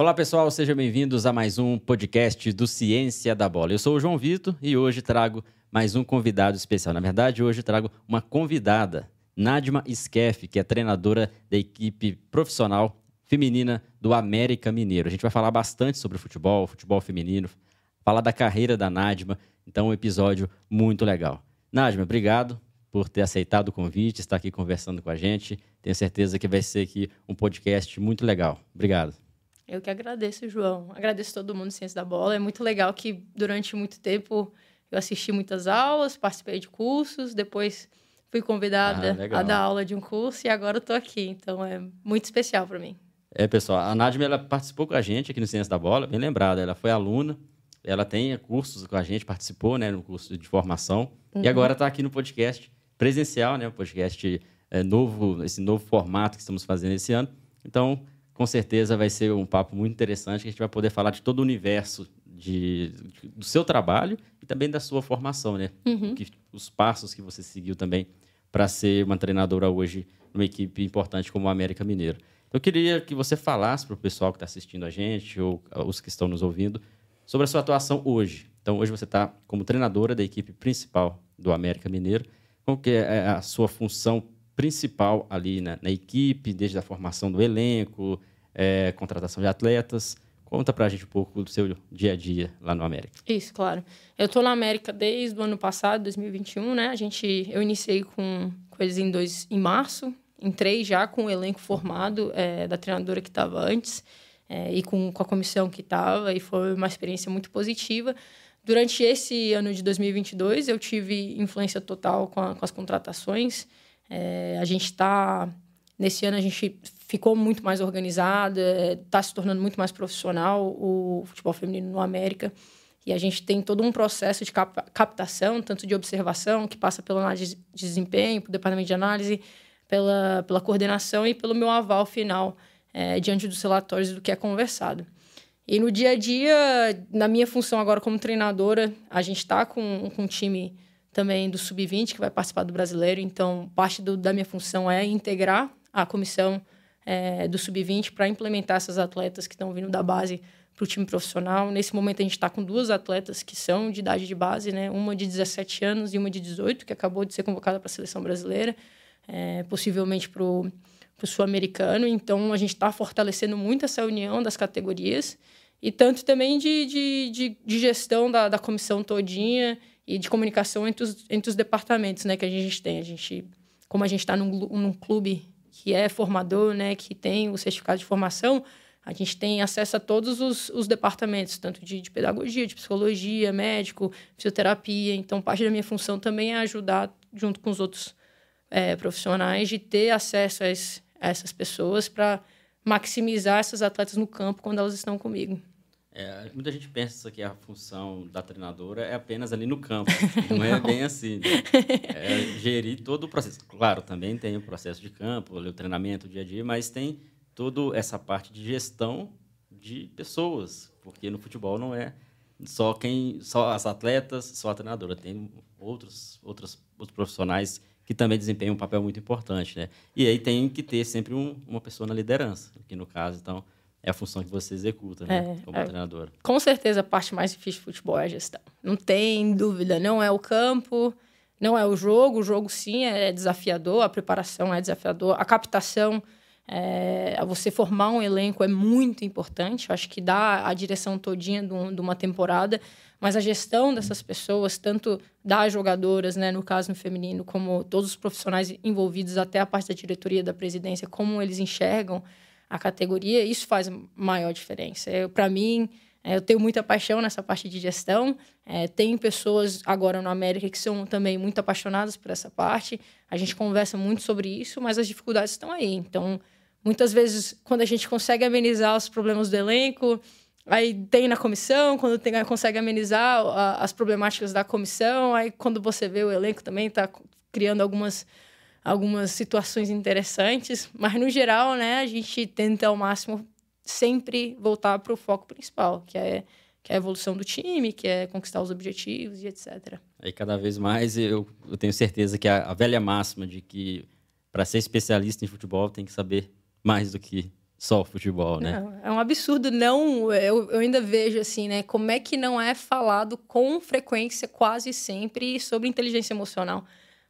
Olá, pessoal, sejam bem-vindos a mais um podcast do Ciência da Bola. Eu sou o João Vitor e hoje trago mais um convidado especial. Na verdade, hoje trago uma convidada, Nadima Skeff, que é treinadora da equipe profissional feminina do América Mineiro. A gente vai falar bastante sobre futebol, futebol feminino, falar da carreira da Nadima. Então, um episódio muito legal. Nadima, obrigado por ter aceitado o convite, estar aqui conversando com a gente. Tenho certeza que vai ser aqui um podcast muito legal. Obrigado. Eu que agradeço, João. Agradeço todo mundo Ciência da Bola. É muito legal que durante muito tempo eu assisti muitas aulas, participei de cursos, depois fui convidada ah, a dar aula de um curso e agora estou aqui. Então é muito especial para mim. É, pessoal, a Nadja ela participou com a gente aqui no Ciência da Bola, bem lembrada. Ela foi aluna, ela tem cursos com a gente, participou né, no curso de formação uhum. e agora está aqui no podcast presencial, né? O podcast é, novo, esse novo formato que estamos fazendo esse ano. Então, com certeza vai ser um papo muito interessante, que a gente vai poder falar de todo o universo de, de do seu trabalho e também da sua formação, né? Uhum. Que, os passos que você seguiu também para ser uma treinadora hoje numa equipe importante como o América Mineiro. Eu queria que você falasse para o pessoal que está assistindo a gente ou os que estão nos ouvindo sobre a sua atuação hoje. Então, hoje você está como treinadora da equipe principal do América Mineiro. Qual que é a sua função principal ali na, na equipe, desde a formação do elenco, é, contratação de atletas. Conta pra gente um pouco do seu dia a dia lá no América. Isso, claro. Eu tô na América desde o ano passado, 2021, né? A gente, eu iniciei com, eles em, dois, em março, entrei já com o elenco formado é, da treinadora que estava antes é, e com, com a comissão que estava, e foi uma experiência muito positiva. Durante esse ano de 2022, eu tive influência total com, a, com as contratações. É, a gente está. Nesse ano, a gente ficou muito mais organizada, está se tornando muito mais profissional o futebol feminino no América. E a gente tem todo um processo de captação, tanto de observação, que passa pela análise de desempenho, pelo departamento de análise, pela, pela coordenação e pelo meu aval final é, diante dos relatórios do que é conversado. E no dia a dia, na minha função agora como treinadora, a gente está com, com um time também do Sub-20 que vai participar do brasileiro. Então, parte do, da minha função é integrar a comissão é, do Sub-20 para implementar essas atletas que estão vindo da base para o time profissional. Nesse momento, a gente está com duas atletas que são de idade de base, né? uma de 17 anos e uma de 18, que acabou de ser convocada para a seleção brasileira, é, possivelmente para o sul-americano. Então, a gente está fortalecendo muito essa união das categorias e tanto também de, de, de, de gestão da, da comissão todinha e de comunicação entre os, entre os departamentos né, que a gente tem. A gente, como a gente está num, num clube que é formador, né, que tem o certificado de formação, a gente tem acesso a todos os, os departamentos, tanto de, de, pedagogia, de psicologia, médico, fisioterapia. Então, parte da minha função também é ajudar, junto com os outros é, profissionais, de ter acesso a, esse, a essas pessoas para maximizar essas atletas no campo quando elas estão comigo. É, muita gente pensa que a função da treinadora é apenas ali no campo. Não, é bem assim. Né? É gerir todo o processo. Claro, também tem o processo de campo, o treinamento, o dia a dia, mas tem toda essa parte de gestão de pessoas, porque no futebol não é só quem, só as atletas, só a treinadora. Tem outros, outros, outros profissionais que também desempenham um papel muito importante, né? E aí tem que ter sempre um, uma pessoa na liderança, que no caso, então é a função que você executa, né? É, como é, treinador. Com certeza a parte mais difícil do futebol é a gestão. Não tem dúvida. Não é o campo, não é o jogo. O jogo, sim, é desafiador. A preparação é desafiador. A captação, é, você formar um elenco é muito importante. Eu acho que dá a direção todinha de, um, de uma temporada. Mas a gestão dessas pessoas, tanto das jogadoras, né, no caso no feminino, como todos os profissionais envolvidos, até a parte da diretoria, da presidência, como eles enxergam a categoria, isso faz maior diferença. Para mim, é, eu tenho muita paixão nessa parte de gestão. É, tem pessoas agora no América que são também muito apaixonadas por essa parte. A gente conversa muito sobre isso, mas as dificuldades estão aí. Então, muitas vezes, quando a gente consegue amenizar os problemas do elenco, aí tem na comissão, quando tem, consegue amenizar a, as problemáticas da comissão, aí quando você vê o elenco também está criando algumas algumas situações interessantes, mas no geral, né, a gente tenta ao máximo sempre voltar para o foco principal, que é, que é a evolução do time, que é conquistar os objetivos e etc. Aí cada vez mais eu, eu tenho certeza que a, a velha máxima de que para ser especialista em futebol tem que saber mais do que só o futebol, né? Não, é um absurdo. Não, eu, eu ainda vejo assim, né? Como é que não é falado com frequência, quase sempre, sobre inteligência emocional?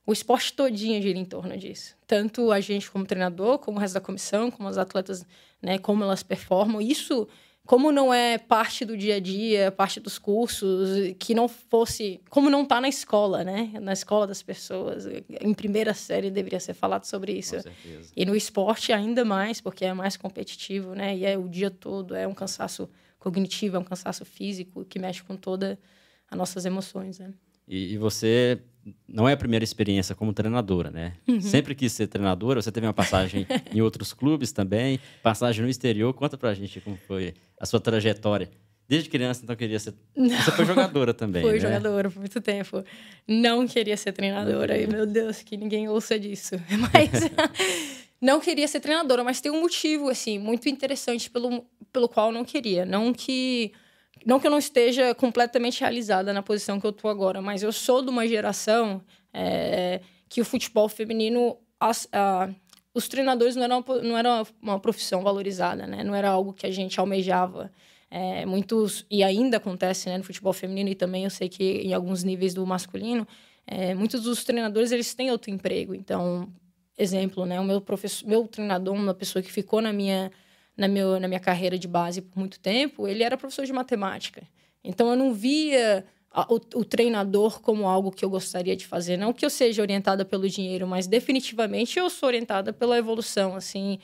O esporte todinho gira em torno disso. Tanto a gente como treinador, como o resto da comissão, como os atletas, né? Como elas performam. Isso como não é parte do dia a dia, parte dos cursos, que não fosse, como não está na escola, né? Na escola das pessoas, em primeira série deveria ser falado sobre isso. Com certeza. E no esporte ainda mais, porque é mais competitivo, né? E é o dia todo, é um cansaço cognitivo, é um cansaço físico que mexe com toda as nossas emoções, né? E, e você não é a primeira experiência como treinadora, né? Uhum. Sempre quis ser treinadora, você teve uma passagem em outros clubes também, passagem no exterior. Conta pra gente como foi a sua trajetória. Desde criança, então, queria ser. Não. Você foi jogadora também. Fui né? jogadora por muito tempo. Não queria ser treinadora. E, meu Deus, que ninguém ouça disso. Mas. não queria ser treinadora, mas tem um motivo, assim, muito interessante pelo, pelo qual não queria. Não que não que eu não esteja completamente realizada na posição que eu estou agora, mas eu sou de uma geração é, que o futebol feminino, as, a, os treinadores não eram, não era uma profissão valorizada, né? Não era algo que a gente almejava. É, muitos, e ainda acontece né, no futebol feminino, e também eu sei que em alguns níveis do masculino, é, muitos dos treinadores eles têm outro emprego. Então, exemplo, né, o meu professor, meu treinador, uma pessoa que ficou na minha na, meu, na minha carreira de base por muito tempo, ele era professor de matemática. Então eu não via a, o, o, treinador como algo que eu gostaria de fazer. Não que eu seja orientada pelo dinheiro, mas definitivamente eu sou orientada pela evolução assim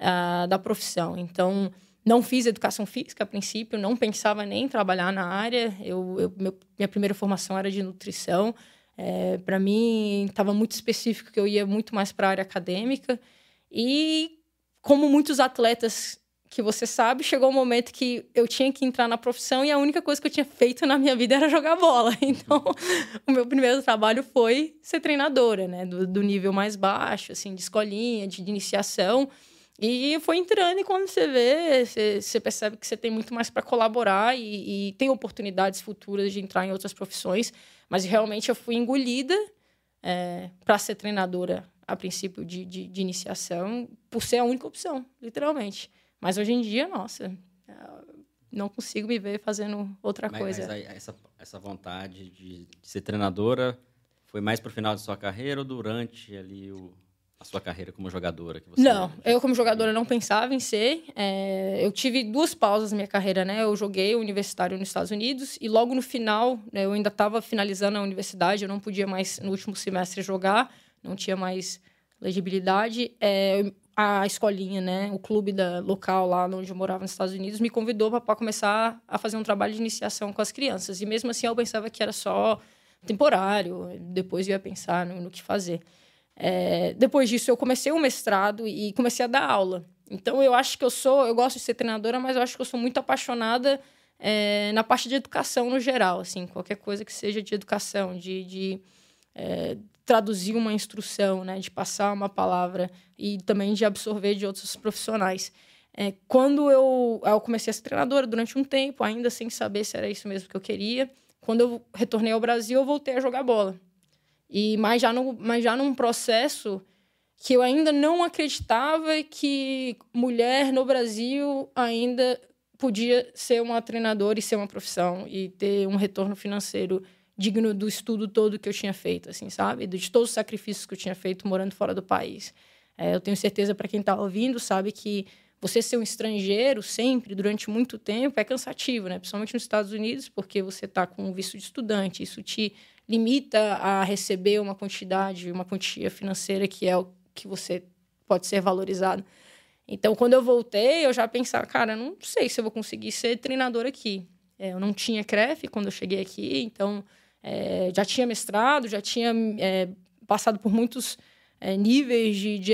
a, da profissão. Então não fiz educação física a princípio, não pensava nem em trabalhar na área. Eu, eu meu, minha primeira formação era de nutrição. É, para mim estava muito específico que eu ia muito mais para a área acadêmica e como muitos atletas que você sabe, chegou um momento que eu tinha que entrar na profissão e a única coisa que eu tinha feito na minha vida era jogar bola. Então, o meu primeiro trabalho foi ser treinadora, né? Do, do nível mais baixo, assim, de escolinha, de, de, iniciação. E foi entrando e quando você vê, você, você percebe que você tem muito mais para colaborar e, e, tem oportunidades futuras de entrar em outras profissões. Mas realmente eu fui engolida é, para ser treinadora a princípio de, de, de, iniciação, por ser a única opção, literalmente. Mas hoje em dia, nossa, não consigo me ver fazendo outra mas, coisa. Mas essa, essa vontade de, de ser treinadora foi mais para o final de sua carreira ou durante ali o, a sua carreira como jogadora? Que você não, eu como jogadora não pensava em ser. É, eu tive duas pausas na minha carreira, né? Eu joguei universitário nos Estados Unidos e logo no final, né, eu ainda estava finalizando a universidade, eu não podia mais no último semestre jogar não tinha mais legibilidade. É, a escolinha, né, o clube da local lá onde eu morava nos Estados Unidos me convidou para começar a fazer um trabalho de iniciação com as crianças. E mesmo assim eu pensava que era só temporário, depois eu ia pensar no, no que fazer. É, depois disso eu comecei o mestrado e comecei a dar aula. Então eu acho que eu sou, eu gosto de ser treinadora, mas eu acho que eu sou muito apaixonada é, na parte de educação no geral, assim, qualquer coisa que seja de educação, de, de é, traduzir uma instrução, né, de passar uma palavra e também de absorver de outros profissionais. É, quando eu, eu comecei a ser treinadora durante um tempo, ainda sem saber se era isso mesmo que eu queria, quando eu retornei ao Brasil, eu voltei a jogar bola. E mas já no, mas já num processo que eu ainda não acreditava que mulher no Brasil ainda podia ser uma treinadora e ser uma profissão e ter um retorno financeiro digno do estudo todo que eu tinha feito, assim, sabe? De todos os sacrifícios que eu tinha feito morando fora do país. É, eu tenho certeza para quem está ouvindo sabe que você ser um estrangeiro sempre durante muito tempo é cansativo, né? Principalmente nos Estados Unidos, porque você está com um visto de estudante, isso te limita a receber uma quantidade, uma quantia financeira que é o que você pode ser valorizado. Então, quando eu voltei, eu já pensava, cara, não sei se eu vou conseguir ser treinador aqui. É, eu não tinha CREF quando eu cheguei aqui, então é, já tinha mestrado, já tinha é, passado por muitos é, níveis de, de,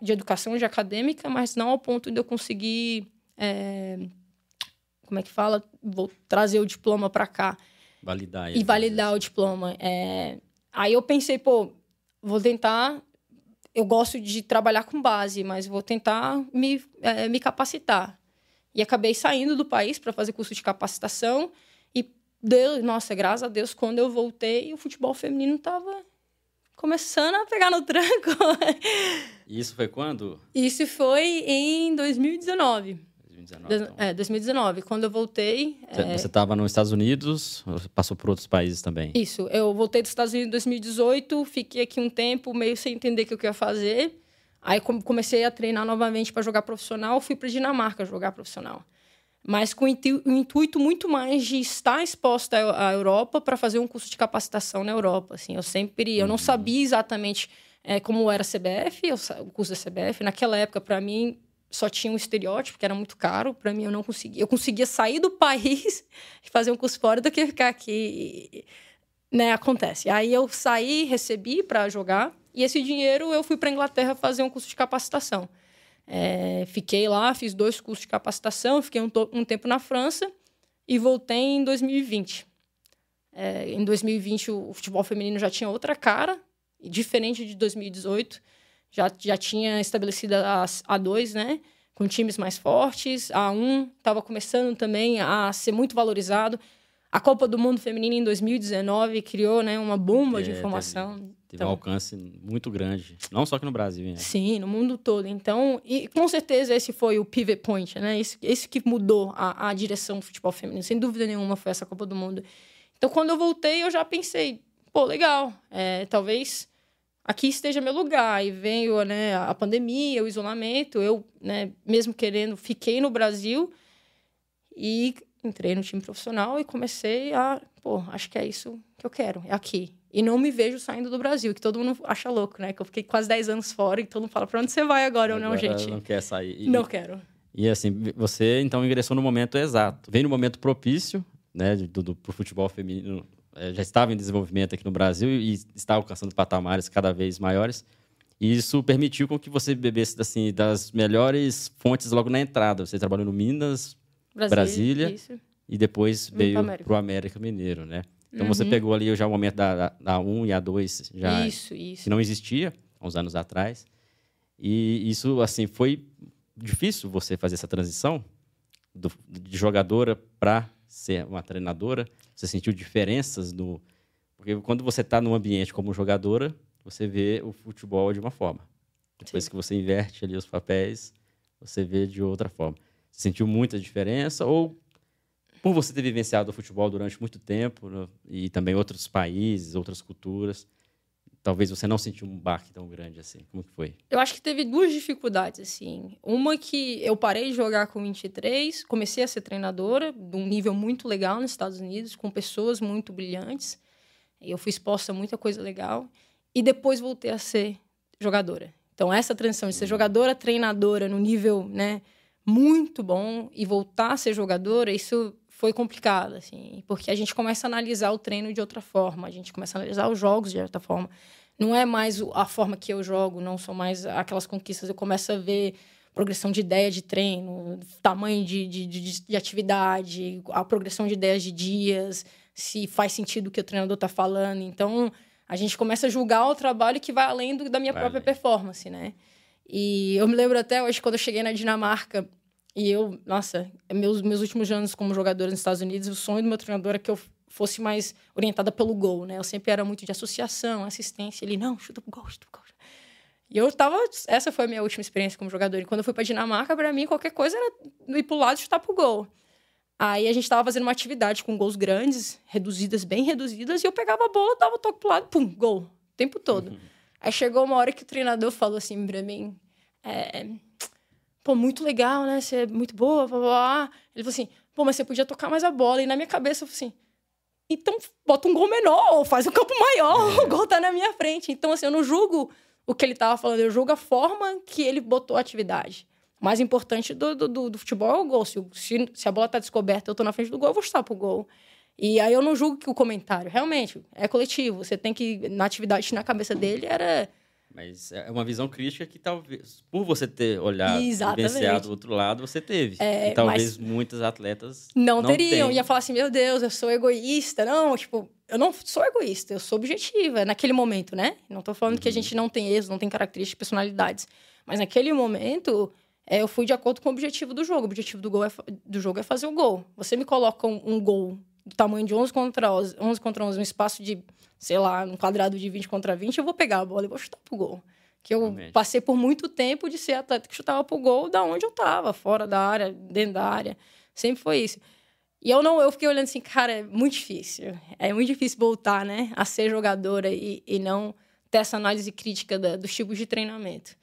de, educação de acadêmica, mas não ao ponto de eu conseguir. É, como é que fala? Vou trazer o diploma para cá. Validar. E validar o diploma. É, aí eu pensei, pô, vou tentar. Eu gosto de trabalhar com base, mas vou tentar me, é, me capacitar. E acabei saindo do país para fazer curso de capacitação Deus, nossa, graças a Deus, quando eu voltei, o futebol feminino estava começando a pegar no tranco. E isso foi quando? Isso foi em 2019. 2019. Então. É, 2019. Quando eu voltei. Você estava é... nos Estados Unidos ou passou por outros países também? Isso. Eu voltei dos Estados Unidos em 2018, fiquei aqui um tempo meio sem entender o que eu ia fazer. Aí comecei a treinar novamente para jogar profissional, fui para Dinamarca jogar profissional. Mas com o intuito muito mais de estar exposta à Europa para fazer um curso de capacitação na Europa. Assim, eu sempre, eu não uhum. sabia exatamente é, como era a CBF, o curso da CBF. Naquela época, para mim, só tinha um estereótipo, que era muito caro. Para mim, eu não conseguia. Eu conseguia sair do país e fazer um curso fora do que ficar aqui. Né, acontece. Aí eu saí, recebi para jogar. E esse dinheiro eu fui para Inglaterra fazer um curso de capacitação. É, fiquei lá, fiz dois cursos de capacitação, fiquei um, um tempo na França e voltei em 2020. É, em 2020 o, o, futebol feminino já tinha outra cara, diferente de 2018. Já, já tinha estabelecido a A2, né? Com times mais fortes. A A1 estava começando também a ser muito valorizado. A Copa do Mundo Feminino em 2019 criou né, uma bomba é, de informação. Teve, teve então, um alcance muito grande, não só aqui no Brasil. Né? Sim, no mundo todo. Então, e com certeza esse foi o pivot point, né? Esse, esse que mudou a, a direção do futebol feminino. Sem dúvida nenhuma foi essa Copa do Mundo. Então, quando eu voltei, eu já pensei, pô, legal, é, talvez aqui esteja meu lugar. E veio né, a pandemia, o isolamento. Eu, né, mesmo querendo, fiquei no Brasil e entrei no time profissional e comecei a, pô, acho que é isso que eu quero, é aqui. E não me vejo saindo do Brasil, que todo mundo acha louco, né? Que eu fiquei quase 10 anos fora e todo mundo fala, pra onde você vai agora, ou não, gente? Não quer sair. E, não quero. E assim, você então ingressou no momento exato. Vem no momento propício, né, do, do, pro futebol feminino. É, já estava em desenvolvimento aqui no Brasil e está alcançando patamares cada vez maiores. E isso permitiu com que você bebesse assim, das melhores fontes logo na entrada. Você trabalhou no Minas, Brasília, Brasília e depois veio para o América Mineiro, né? Então uhum. você pegou ali já o momento da, da, 1 e a 2 já isso, isso. que não existia há uns anos atrás. E isso assim foi difícil você fazer essa transição do, de jogadora para ser uma treinadora. Você sentiu diferenças no porque quando você está num ambiente como jogadora, você vê o futebol de uma forma. Depois Sim. que você inverte ali os papéis, você vê de outra forma. Você sentiu muita diferença ou por você ter vivenciado o futebol durante muito tempo né, e também outros países, outras culturas, talvez você não sentiu um baque tão grande assim. Como que foi? Eu acho que teve duas dificuldades assim. Uma que eu parei de jogar com 23, comecei a ser treinadora de um nível muito legal nos Estados Unidos, com pessoas muito brilhantes. Eu fui exposta a muita coisa legal e depois voltei a ser jogadora. Então essa transição de ser uhum. jogadora, treinadora no nível, né, muito bom e voltar a ser jogadora, isso foi complicado, assim, porque a gente começa a analisar o treino de outra forma, a gente começa a analisar os jogos de outra forma. Não é mais a forma que eu jogo, não são mais aquelas conquistas. Eu começo a ver progressão de ideia de treino, tamanho de, de, de, de atividade, a progressão de ideias de dias, se faz sentido o que o treinador está falando. Então, a gente começa a julgar o trabalho que vai além do, da minha própria performance, né? E eu me lembro até hoje, quando eu cheguei na Dinamarca, e eu, nossa, meus, meus últimos anos como jogadora nos Estados Unidos, o sonho do meu treinador é que eu fosse mais orientada pelo gol, né? Eu sempre era muito de associação, assistência. Ele, não, chuta pro gol, chuta pro gol. E eu tava. Essa foi a minha última experiência como jogador. E quando eu fui pra Dinamarca, para mim, qualquer coisa era ir pro lado e chutar pro gol. Aí a gente tava fazendo uma atividade com gols grandes, reduzidas, bem reduzidas, e eu pegava a bola, dava o toque pro lado, pum, gol. O tempo todo. Uhum. Aí chegou uma hora que o treinador falou assim pra mim. É, pô, muito legal, né? Você é muito boa, blá, blá, blá. Ele falou assim, pô, mas você podia tocar mais a bola. E na minha cabeça eu falei assim, então bota um gol menor, ou faz um campo maior, é. o gol tá na minha frente. Então, assim, eu não julgo o que ele tava falando, eu julgo a forma que ele botou a atividade. O mais importante do, do, do futebol é o gol. Se, se, se, a bola tá descoberta eu tô na frente do gol, eu vou chutar pro gol. E aí eu não julgo que o comentário, realmente, é coletivo. Você tem que, na atividade na cabeça dele, era mas é uma visão crítica que talvez, por você ter olhado vivenciado do outro lado, você teve. É, e talvez muitos atletas não, não teriam. Tenham. Ia falar assim, meu Deus, eu sou egoísta. Não, tipo, eu não sou egoísta, eu sou objetiva naquele momento, né? Não tô falando uhum. que a uhum. gente não tem erros, não tem características, personalidades. Mas naquele momento, é, eu fui de acordo com o objetivo do jogo. O objetivo do, gol é, do jogo é fazer o gol. Você me coloca um, um gol do tamanho de 11 contra 11, 11 contra 11, um espaço de sei lá, um quadrado de 20 contra 20, eu vou pegar a bola e vou chutar pro gol. Que eu Realmente. passei por muito tempo de ser atleta que chutava pro gol da onde eu tava, fora da área, dentro da área. Sempre foi isso. E eu não, eu fiquei olhando assim, cara, é muito difícil. É muito difícil voltar, né, a ser jogadora e, e não ter essa análise crítica da, dos tipos de treinamento.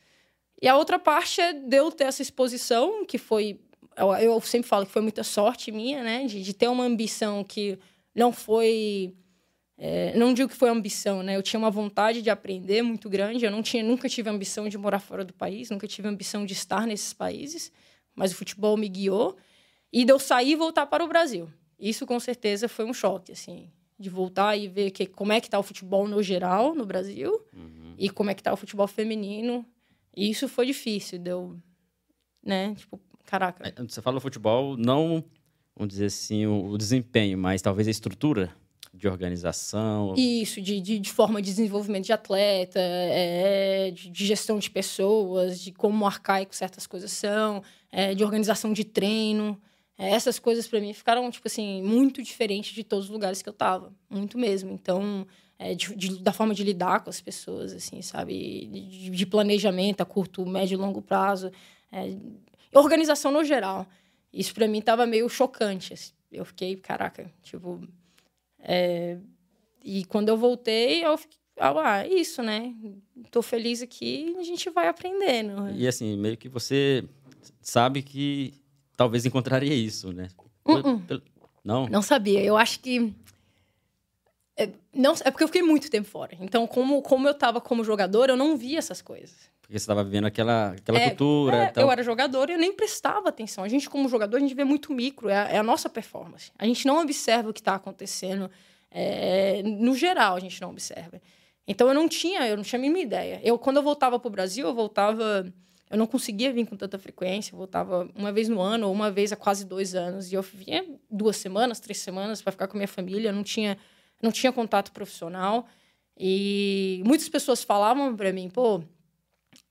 E a outra parte é de eu ter essa exposição, que foi. Eu, eu sempre falo que foi muita sorte minha, né? De, de ter uma ambição que não foi. É, não digo que foi ambição, né? Eu tinha uma vontade de aprender muito grande. Eu não tinha, nunca tive ambição de morar fora do país, nunca tive ambição de estar nesses países, mas o futebol me guiou. E de eu sair e voltar para o Brasil. Isso com certeza foi um choque, assim, de voltar e ver que, como é que está o futebol no geral no Brasil uhum. e como é que está o futebol feminino. E isso foi difícil, deu, né? Tipo, caraca. É, você fala futebol, não, vamos dizer assim, o, desempenho, mas talvez a estrutura de organização. Isso, de, de, de, forma de desenvolvimento de atleta, é, de, de, gestão de pessoas, de como arcaico certas coisas são, é, de organização de treino. É, essas coisas para mim ficaram, tipo assim, muito diferentes de todos os lugares que eu tava. Muito mesmo. Então, é, da forma de lidar com as pessoas, assim, sabe? De, de planejamento a curto, médio e longo prazo. É, organização no geral. Isso para mim tava meio chocante. Assim. Eu fiquei, caraca, tipo... É, e quando eu voltei, eu fiquei, ah, isso, né? Tô feliz aqui, a gente vai aprendendo. E assim, meio que você sabe que talvez encontraria isso, né? Uh -uh. Não? Não sabia. Eu acho que. É, não, é porque eu fiquei muito tempo fora. Então, como, como eu estava como jogador, eu não via essas coisas. Porque você estava vivendo aquela, aquela é, cultura. É, então... Eu era jogador e eu nem prestava atenção. A gente, como jogador, a gente vê muito micro, é a, é a nossa performance. A gente não observa o que está acontecendo. É, no geral, a gente não observa. Então, eu não tinha, eu não tinha a mínima ideia. Eu, quando eu voltava para o Brasil, eu voltava eu não conseguia vir com tanta frequência, eu voltava uma vez no ano ou uma vez a quase dois anos. E eu vinha duas semanas, três semanas para ficar com a minha família, eu não tinha, não tinha contato profissional. E muitas pessoas falavam para mim, pô,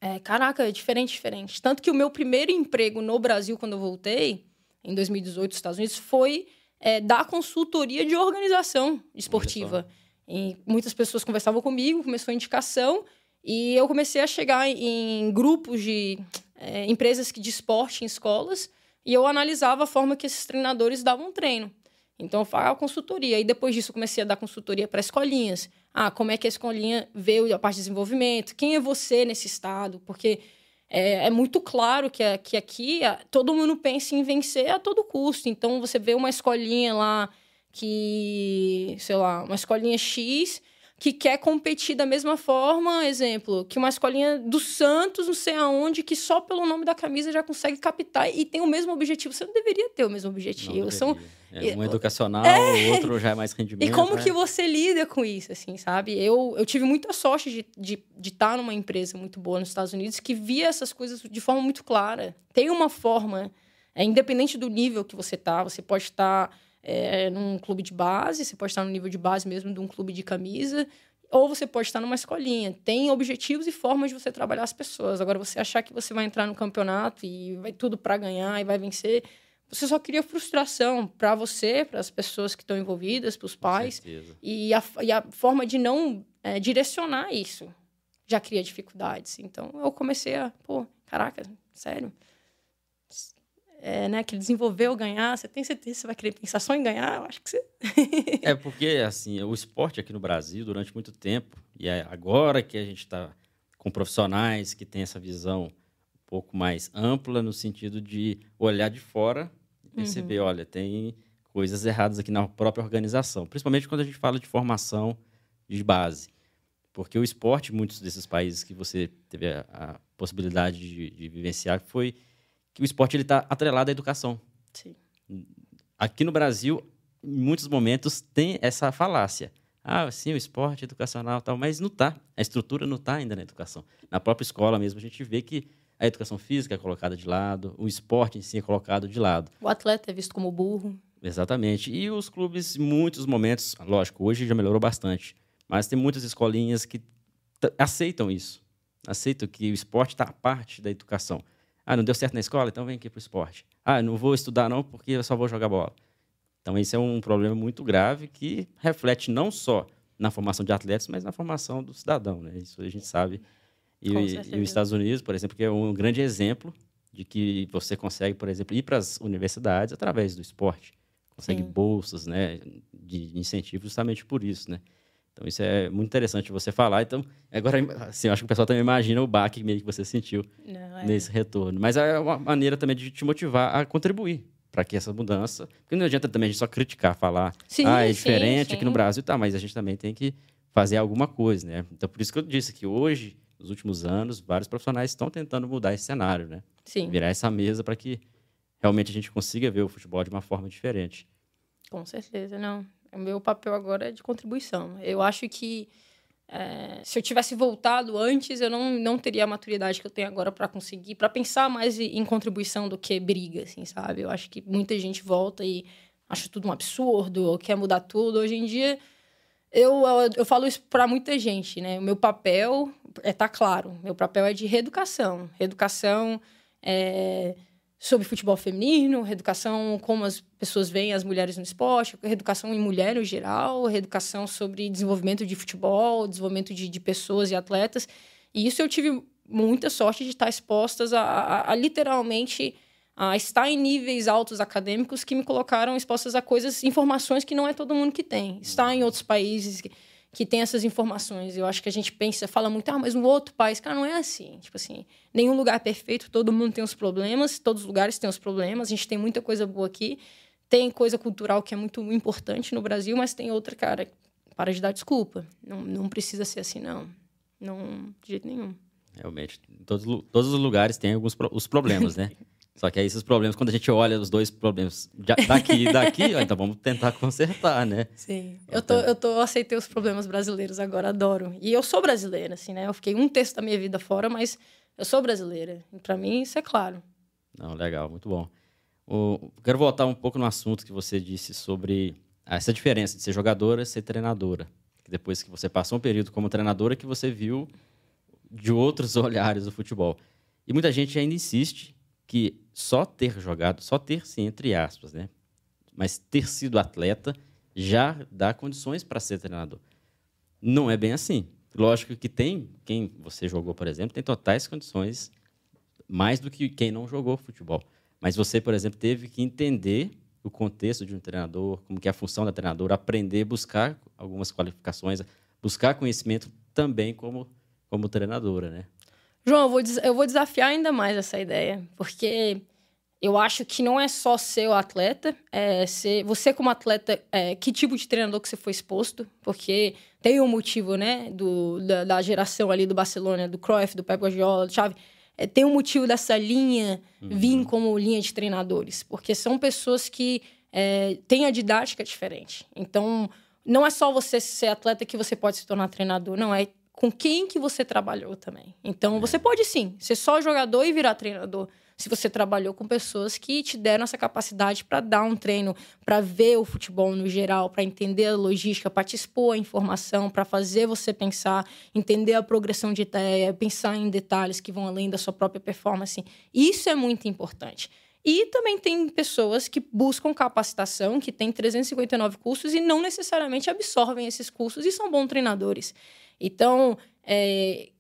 é, caraca, é diferente, diferente. Tanto que o meu primeiro emprego no Brasil, quando eu voltei, em 2018, nos Estados Unidos, foi é, dar consultoria de organização esportiva. E muitas pessoas conversavam comigo, começou a indicação. E eu comecei a chegar em grupos de é, empresas de esporte em escolas e eu analisava a forma que esses treinadores davam treino. Então, eu falava consultoria. E depois disso, comecei a dar consultoria para escolinhas. Ah, como é que a escolinha vê a parte de desenvolvimento? Quem é você nesse estado? Porque é, é muito claro que, que aqui todo mundo pensa em vencer a todo custo. Então, você vê uma escolinha lá que, sei lá, uma escolinha X que quer competir da mesma forma, exemplo, que uma escolinha do Santos, não sei aonde, que só pelo nome da camisa já consegue captar e tem o mesmo objetivo. Você não deveria ter o mesmo objetivo. São é, um educacional, é... o outro já é mais rendimento. E como né? que você lida com isso, assim, sabe? Eu, eu tive muita sorte de estar de, de estar numa empresa muito boa nos Estados Unidos que via essas coisas de forma muito clara. Tem uma forma, é, independente do nível que você tá, você pode estar... Tá, é, num clube de base, você pode estar no nível de base mesmo de um clube de camisa, ou você pode estar numa escolinha. Tem objetivos e formas de você trabalhar as pessoas. Agora, você achar que você vai entrar no campeonato e vai tudo para ganhar e vai vencer, você só cria frustração para você, para as pessoas que estão envolvidas, para os pais. E a, e a, forma de não é, direcionar isso já cria dificuldades. Então, eu comecei a, pô, caraca, sério é, né, que desenvolveu ganhar, você tem certeza que você vai querer pensar só em ganhar? Eu acho que você. é porque, assim, o esporte aqui no Brasil, durante muito tempo, e é agora que a gente está com profissionais que têm essa visão um pouco mais ampla, no sentido de olhar de fora e perceber: uhum. olha, tem coisas erradas aqui na própria organização, principalmente quando a gente fala de formação de base. Porque o esporte, muitos desses países que você teve a, a possibilidade de, de vivenciar, foi que o esporte ele está atrelado à educação. Sim. Aqui no Brasil, em muitos momentos, tem essa falácia. Ah, sim, o esporte educacional tal, mas não está. A estrutura não está ainda na educação. Na própria escola mesmo, a gente vê que a educação física é colocada de lado, o esporte em si é colocado de lado. O atleta é visto como burro. Exatamente. E os clubes, em muitos momentos, lógico, hoje já melhorou bastante, mas tem muitas escolinhas que aceitam isso. Aceitam que o esporte está à parte da educação. Ah, não deu certo na escola? Então vem aqui para o esporte. Ah, não vou estudar não porque eu só vou jogar bola. Então esse é um problema muito grave que reflete não só na formação de atletas, mas na formação do cidadão. Né? Isso a gente sabe E, e os Estados Unidos, por exemplo, que é um grande exemplo de que você consegue, por exemplo, ir para as universidades através do esporte. Consegue Sim. bolsas, né, de incentivo justamente por isso, né? Então, isso é muito interessante você falar. Então, agora, assim, eu acho que o pessoal também imagina o baque meio que você sentiu não, é. nesse retorno. Mas é uma maneira também de te motivar a contribuir para que essa mudança. Porque não adianta também a gente só criticar, falar, sim, ah, é diferente sim, sim. aqui no Brasil, tá, mas a gente também tem que fazer alguma coisa, né? Então, por isso que eu disse que hoje, nos últimos anos, vários profissionais estão tentando mudar esse cenário, né? Sim. Virar essa mesa para que realmente a gente consiga ver o futebol de uma forma diferente. Com certeza, não. O meu papel agora é de contribuição. Eu acho que é, se eu tivesse voltado antes, eu não, não teria a maturidade que eu tenho agora para conseguir, para pensar mais em contribuição do que briga, assim, sabe? Eu acho que muita gente volta e acha tudo um absurdo, ou quer mudar tudo. Hoje em dia, eu, eu, eu falo isso para muita gente, né? O meu papel é tá claro, meu papel é de reeducação. Reeducação é, sobre futebol feminino, reeducação como as pessoas veem as mulheres no esporte, reeducação em mulher no geral, reeducação sobre desenvolvimento de futebol, desenvolvimento de, de pessoas e atletas. E isso eu tive muita sorte de estar expostas a, a, a, literalmente a estar em níveis altos acadêmicos que me colocaram expostas a coisas, informações que não é todo mundo que tem. Estar em outros países que tem essas informações. Eu acho que a gente pensa, fala muito, ah, mas no outro país, cara, não é assim. Tipo assim, nenhum lugar é perfeito, todo mundo tem os problemas, todos os lugares têm os problemas, a gente tem muita coisa boa aqui. Tem coisa cultural que é muito importante no Brasil, mas tem outra, cara, para de dar desculpa. Não, não precisa ser assim, não. Não, de jeito nenhum. Realmente, todos, todos os lugares têm alguns os problemas, né? Só que aí esses problemas, quando a gente olha os dois problemas daqui e daqui, ó, então vamos tentar consertar, né? Sim. Eu, tô, eu tô, aceitei os problemas brasileiros agora, adoro. E eu sou brasileira, assim, né? Eu fiquei um terço da minha vida fora, mas eu sou brasileira. E para mim isso é claro. Não, legal, muito bom. O, quero voltar um pouco no assunto que você disse sobre essa diferença de ser jogadora e ser treinadora. Depois que você passou um período como treinadora, que você viu de outros olhares o futebol. E muita gente ainda insiste que só ter jogado, só ter sim, entre aspas, né? Mas ter sido atleta já dá condições para ser treinador. Não é bem assim. Lógico que tem, quem você jogou, por exemplo, tem totais condições mais do que quem não jogou futebol. Mas você, por exemplo, teve que entender o contexto de um treinador, como que é a função da treinadora, aprender, buscar algumas qualificações, buscar conhecimento também como, como treinadora, né? João, eu vou, eu vou desafiar ainda mais essa ideia, porque eu acho que não é só ser o atleta, é ser você como atleta, é, que tipo de treinador que você foi exposto, porque tem um motivo, né, do, da, da geração ali do Barcelona, do Cruyff, do Pep Guardiola, do Xavi, é, tem um motivo dessa linha uhum. vir como linha de treinadores, porque são pessoas que é, têm a didática diferente. Então, não é só você ser atleta que você pode se tornar treinador, não, é com quem que você trabalhou também. Então, é. você pode sim ser só jogador e virar treinador. Se você trabalhou com pessoas que te deram essa capacidade para dar um treino, para ver o futebol no geral, para entender a logística, para te expor a informação, para fazer você pensar, entender a progressão de ideia, pensar em detalhes que vão além da sua própria performance. Isso é muito importante. E também tem pessoas que buscam capacitação, que têm 359 cursos e não necessariamente absorvem esses cursos e são bons treinadores. Então, é,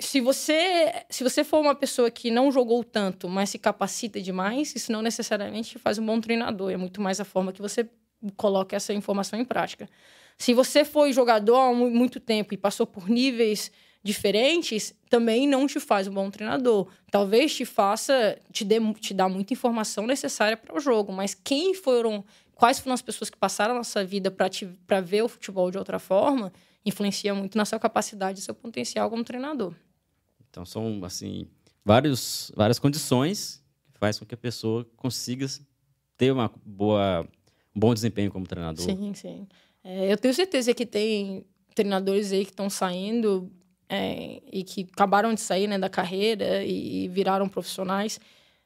se você se você for uma pessoa que não jogou tanto, mas se capacita demais, isso não necessariamente faz um bom treinador. É muito mais a forma que você coloca essa informação em prática. Se você foi jogador há muito tempo e passou por níveis diferentes, também não te faz um bom treinador. Talvez te faça, te dê, te dá muita informação necessária para o jogo, mas quem foram, quais foram as pessoas que passaram a nossa vida para ver o futebol de outra forma, influencia muito na sua capacidade e seu potencial como treinador. Então são assim vários, várias condições que faz com que a pessoa consiga ter uma boa, um bom desempenho como treinador. Sim, sim. É, eu tenho certeza que tem treinadores aí que estão saindo é, e que acabaram de sair né, da carreira e, e viraram profissionais,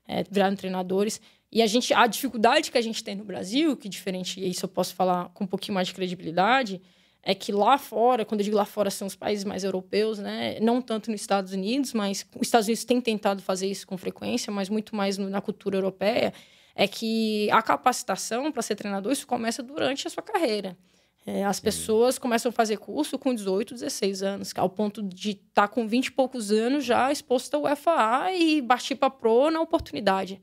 é, viraram treinadores. E a gente, a dificuldade que a gente tem no Brasil, que diferente, isso eu posso falar com um pouquinho mais de credibilidade, é que lá fora, quando eu digo lá fora, são os países mais europeus, né? Não tanto nos Estados Unidos, mas os Estados Unidos têm tentado fazer isso com frequência, mas muito mais na cultura europeia, é que a capacitação para ser treinador, isso começa durante a sua carreira. É, as pessoas começam a fazer curso com 18, 16 anos, ao ponto de estar tá com 20 e poucos anos já exposto ao UFA e partir para pro na oportunidade.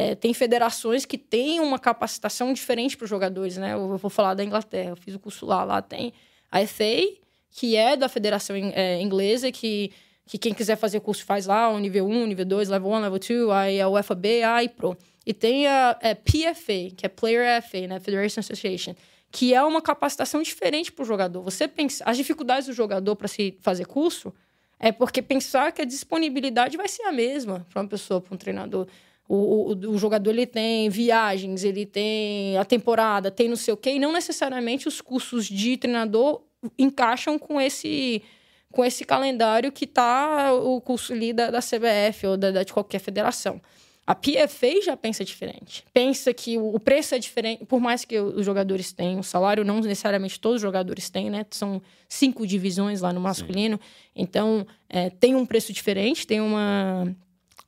É, tem federações que têm uma capacitação diferente para os jogadores, né? Eu vou falar da Inglaterra, eu fiz o curso lá. Lá tem a FA, que é da federação é, inglesa, que, que quem quiser fazer curso faz lá, o nível 1, nível 2, level 1, level 2, aí a UFAB, a e Pro. E tem a é, PFA, que é Player FA, né? Federation Association que é uma capacitação diferente para o jogador. Você pensa, as dificuldades do jogador para se fazer curso é porque pensar que a disponibilidade vai ser a mesma para uma pessoa, para um treinador. O, o, o, jogador ele tem viagens, ele tem a temporada, tem não sei o quê, e não necessariamente os cursos de treinador encaixam com esse com esse calendário que está o curso ali da, da CBF ou da, da, de qualquer federação. A PFA já pensa diferente. Pensa que o preço é diferente, por mais que os jogadores tenham, o salário não necessariamente todos os jogadores têm, né? São cinco divisões lá no masculino. Sim. Então, é, tem um preço diferente, tem uma.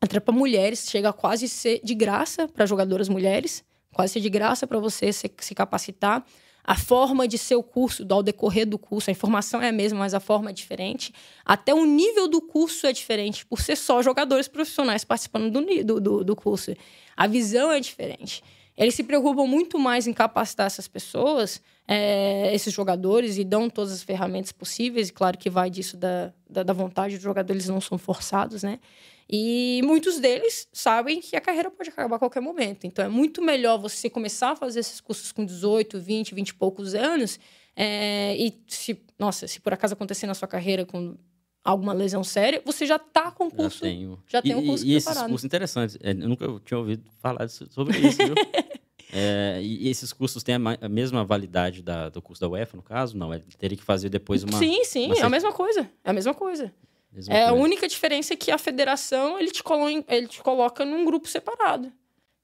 Até para mulheres, chega a quase ser de graça para jogadoras mulheres, quase ser de graça para você se, se capacitar a forma de ser o curso, ao decorrer do curso, a informação é a mesma, mas a forma é diferente. Até o nível do curso é diferente, por ser só jogadores profissionais participando do, do, do curso. A visão é diferente. Eles se preocupam muito mais em capacitar essas pessoas, é, esses jogadores, e dão todas as ferramentas possíveis. E claro que vai disso da, da, da vontade dos jogadores, eles não são forçados, né? E muitos deles sabem que a carreira pode acabar a qualquer momento. Então é muito melhor você começar a fazer esses cursos com 18, 20, 20 e poucos anos. É, e se, nossa, se por acaso acontecer na sua carreira com alguma lesão séria, você já está com o curso. Já, tenho. já tem um curso e, e esses cursos interessantes. É, eu nunca tinha ouvido falar sobre isso, viu? é, e esses cursos têm a, mesma validade da, do curso da UEFA, no caso? Não, é, teria que fazer depois uma. Sim, sim, uma... é a mesma coisa. É a mesma coisa. É a única diferença é que a federação ele te, colo ele te coloca num grupo separado.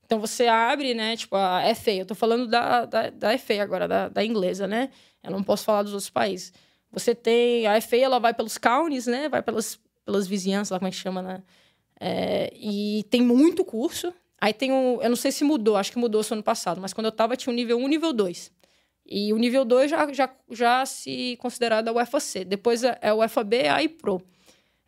Então você abre, né? Tipo, a FA. Eu tô falando da, da, da FA agora, da, da inglesa, né? Eu não posso falar dos outros países. Você tem. A FA ela vai pelos counties, né? Vai pelas, pelas vizinhanças, lá como é que chama, né? É, e tem muito curso. Aí tem o. Eu não sei se mudou, acho que mudou no ano passado, mas quando eu tava tinha o nível 1 e nível 2. E o nível 2 já, já, já se considerado a UFAC. Depois é, é o UFAB, A e Pro.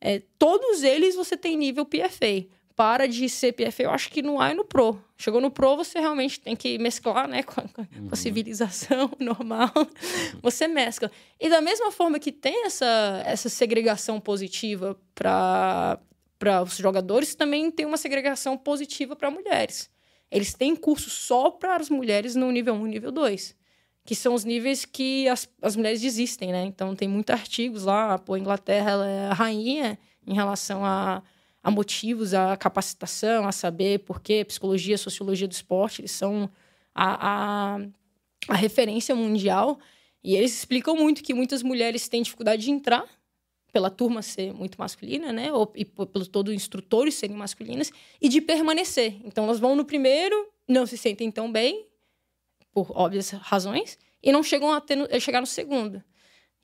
É, todos eles você tem nível PFA. Para de ser PFA, eu acho que no A e no Pro. Chegou no Pro, você realmente tem que mesclar né, com, a, com a uhum. civilização normal. Você mescla. E da mesma forma que tem essa, essa segregação positiva para os jogadores, também tem uma segregação positiva para mulheres. Eles têm curso só para as mulheres no nível 1 e nível 2 que são os níveis que as, as mulheres desistem, né? Então, tem muitos artigos lá, pô, a Inglaterra ela é a rainha em relação a, a motivos, a capacitação, a saber por que psicologia, sociologia do esporte, eles são a, a, a referência mundial. E eles explicam muito que muitas mulheres têm dificuldade de entrar pela turma ser muito masculina, né? Ou e pelo todo instrutores serem masculinas e de permanecer. Então elas vão no primeiro, não se sentem tão bem, por óbvias razões, e não chegam a, ter no, a chegar no segundo.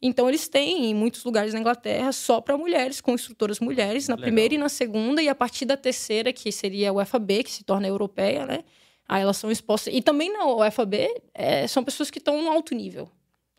Então, eles têm em muitos lugares na Inglaterra só para mulheres, com instrutoras mulheres, na Legal. primeira e na segunda, e a partir da terceira, que seria a UFAB, que se torna europeia, né? Aí elas são expostas. E também na UFAB, é, são pessoas que estão no alto nível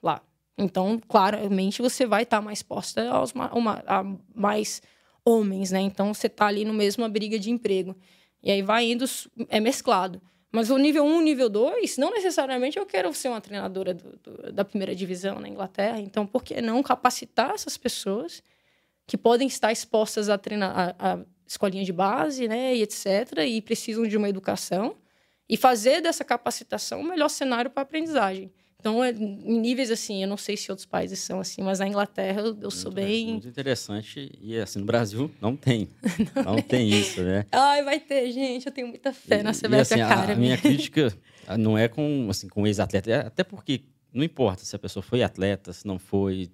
lá. Então, claramente, você vai estar tá mais exposta aos, uma, a mais homens, né? Então, você está ali no mesmo briga de emprego. E aí vai indo, é mesclado. Mas o nível 1, nível 2, não necessariamente eu quero ser uma treinadora do, do, da primeira divisão na Inglaterra. Então, por que não capacitar essas pessoas que podem estar expostas a treinar a, a escolinha de base, né, e etc, e precisam de uma educação e fazer dessa capacitação o melhor cenário para a aprendizagem. Então, é, em níveis assim, eu não sei se outros países são assim, mas na Inglaterra eu, sou bem. Muito interessante. E assim, no Brasil não tem. não, não tem isso, né? Ai, vai ter, gente. Eu tenho muita fé na CBF, e, assim, cara. A, a minha crítica não é com, assim, com ex-atleta. É até porque não importa se a pessoa foi atleta, se não foi.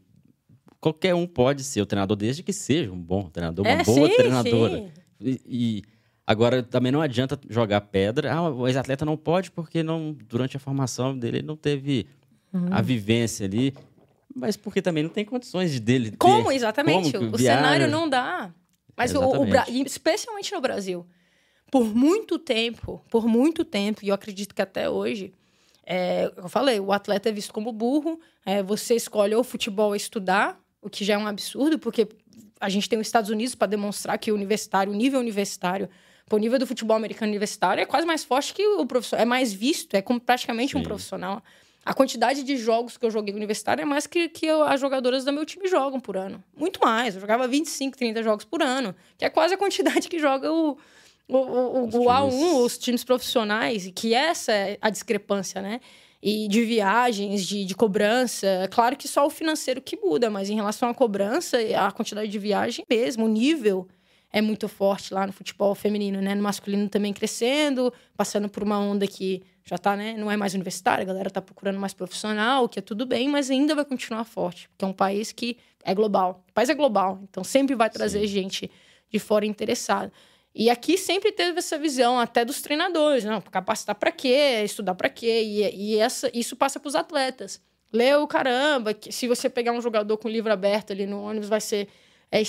Qualquer um pode ser o treinador, desde que seja um bom treinador, uma é, boa sim, treinadora. Sim. E, e Agora, também não adianta jogar pedra. Ah, o ex-atleta não pode porque não, durante a formação dele ele não teve uhum. a vivência ali. Mas porque também não tem condições de dele. Como, ter, exatamente? Como o cenário não dá. Mas o, o, especialmente no Brasil, por muito tempo, por muito tempo, e eu acredito que até hoje, É, eu falei, o atleta é visto como burro, é, você escolhe ou futebol ou estudar, o que já é um absurdo, porque a gente tem os Estados Unidos para demonstrar que o universitário, o nível universitário, o nível do futebol americano universitário é quase mais forte que o profissional, é mais visto, é como praticamente Sim. um profissional. A quantidade de jogos que eu joguei universitário é mais que, que eu, as jogadoras do meu time jogam por ano. Muito mais. Eu jogava 25, 30 jogos por ano, que é quase a quantidade que joga o, o, o, o A1, os times profissionais, e que essa é a discrepância, né? E de viagens, de, de cobrança. É claro que só o financeiro que muda, mas em relação à cobrança, a quantidade de viagem mesmo, o nível é muito forte lá no futebol feminino, né? No masculino também crescendo, passando por uma onda que já tá, né? Não é mais universitária, a galera tá procurando mais profissional, que é tudo bem, mas ainda vai continuar forte, porque é um país que é global. O país é global, então sempre vai trazer Sim. gente de fora interessada. E aqui sempre teve essa visão, até dos treinadores, não, capacitar para quê, estudar para quê, e, e essa, isso passa para os atletas. Leu, caramba, que se você pegar um jogador com livro aberto ali no ônibus, vai ser é,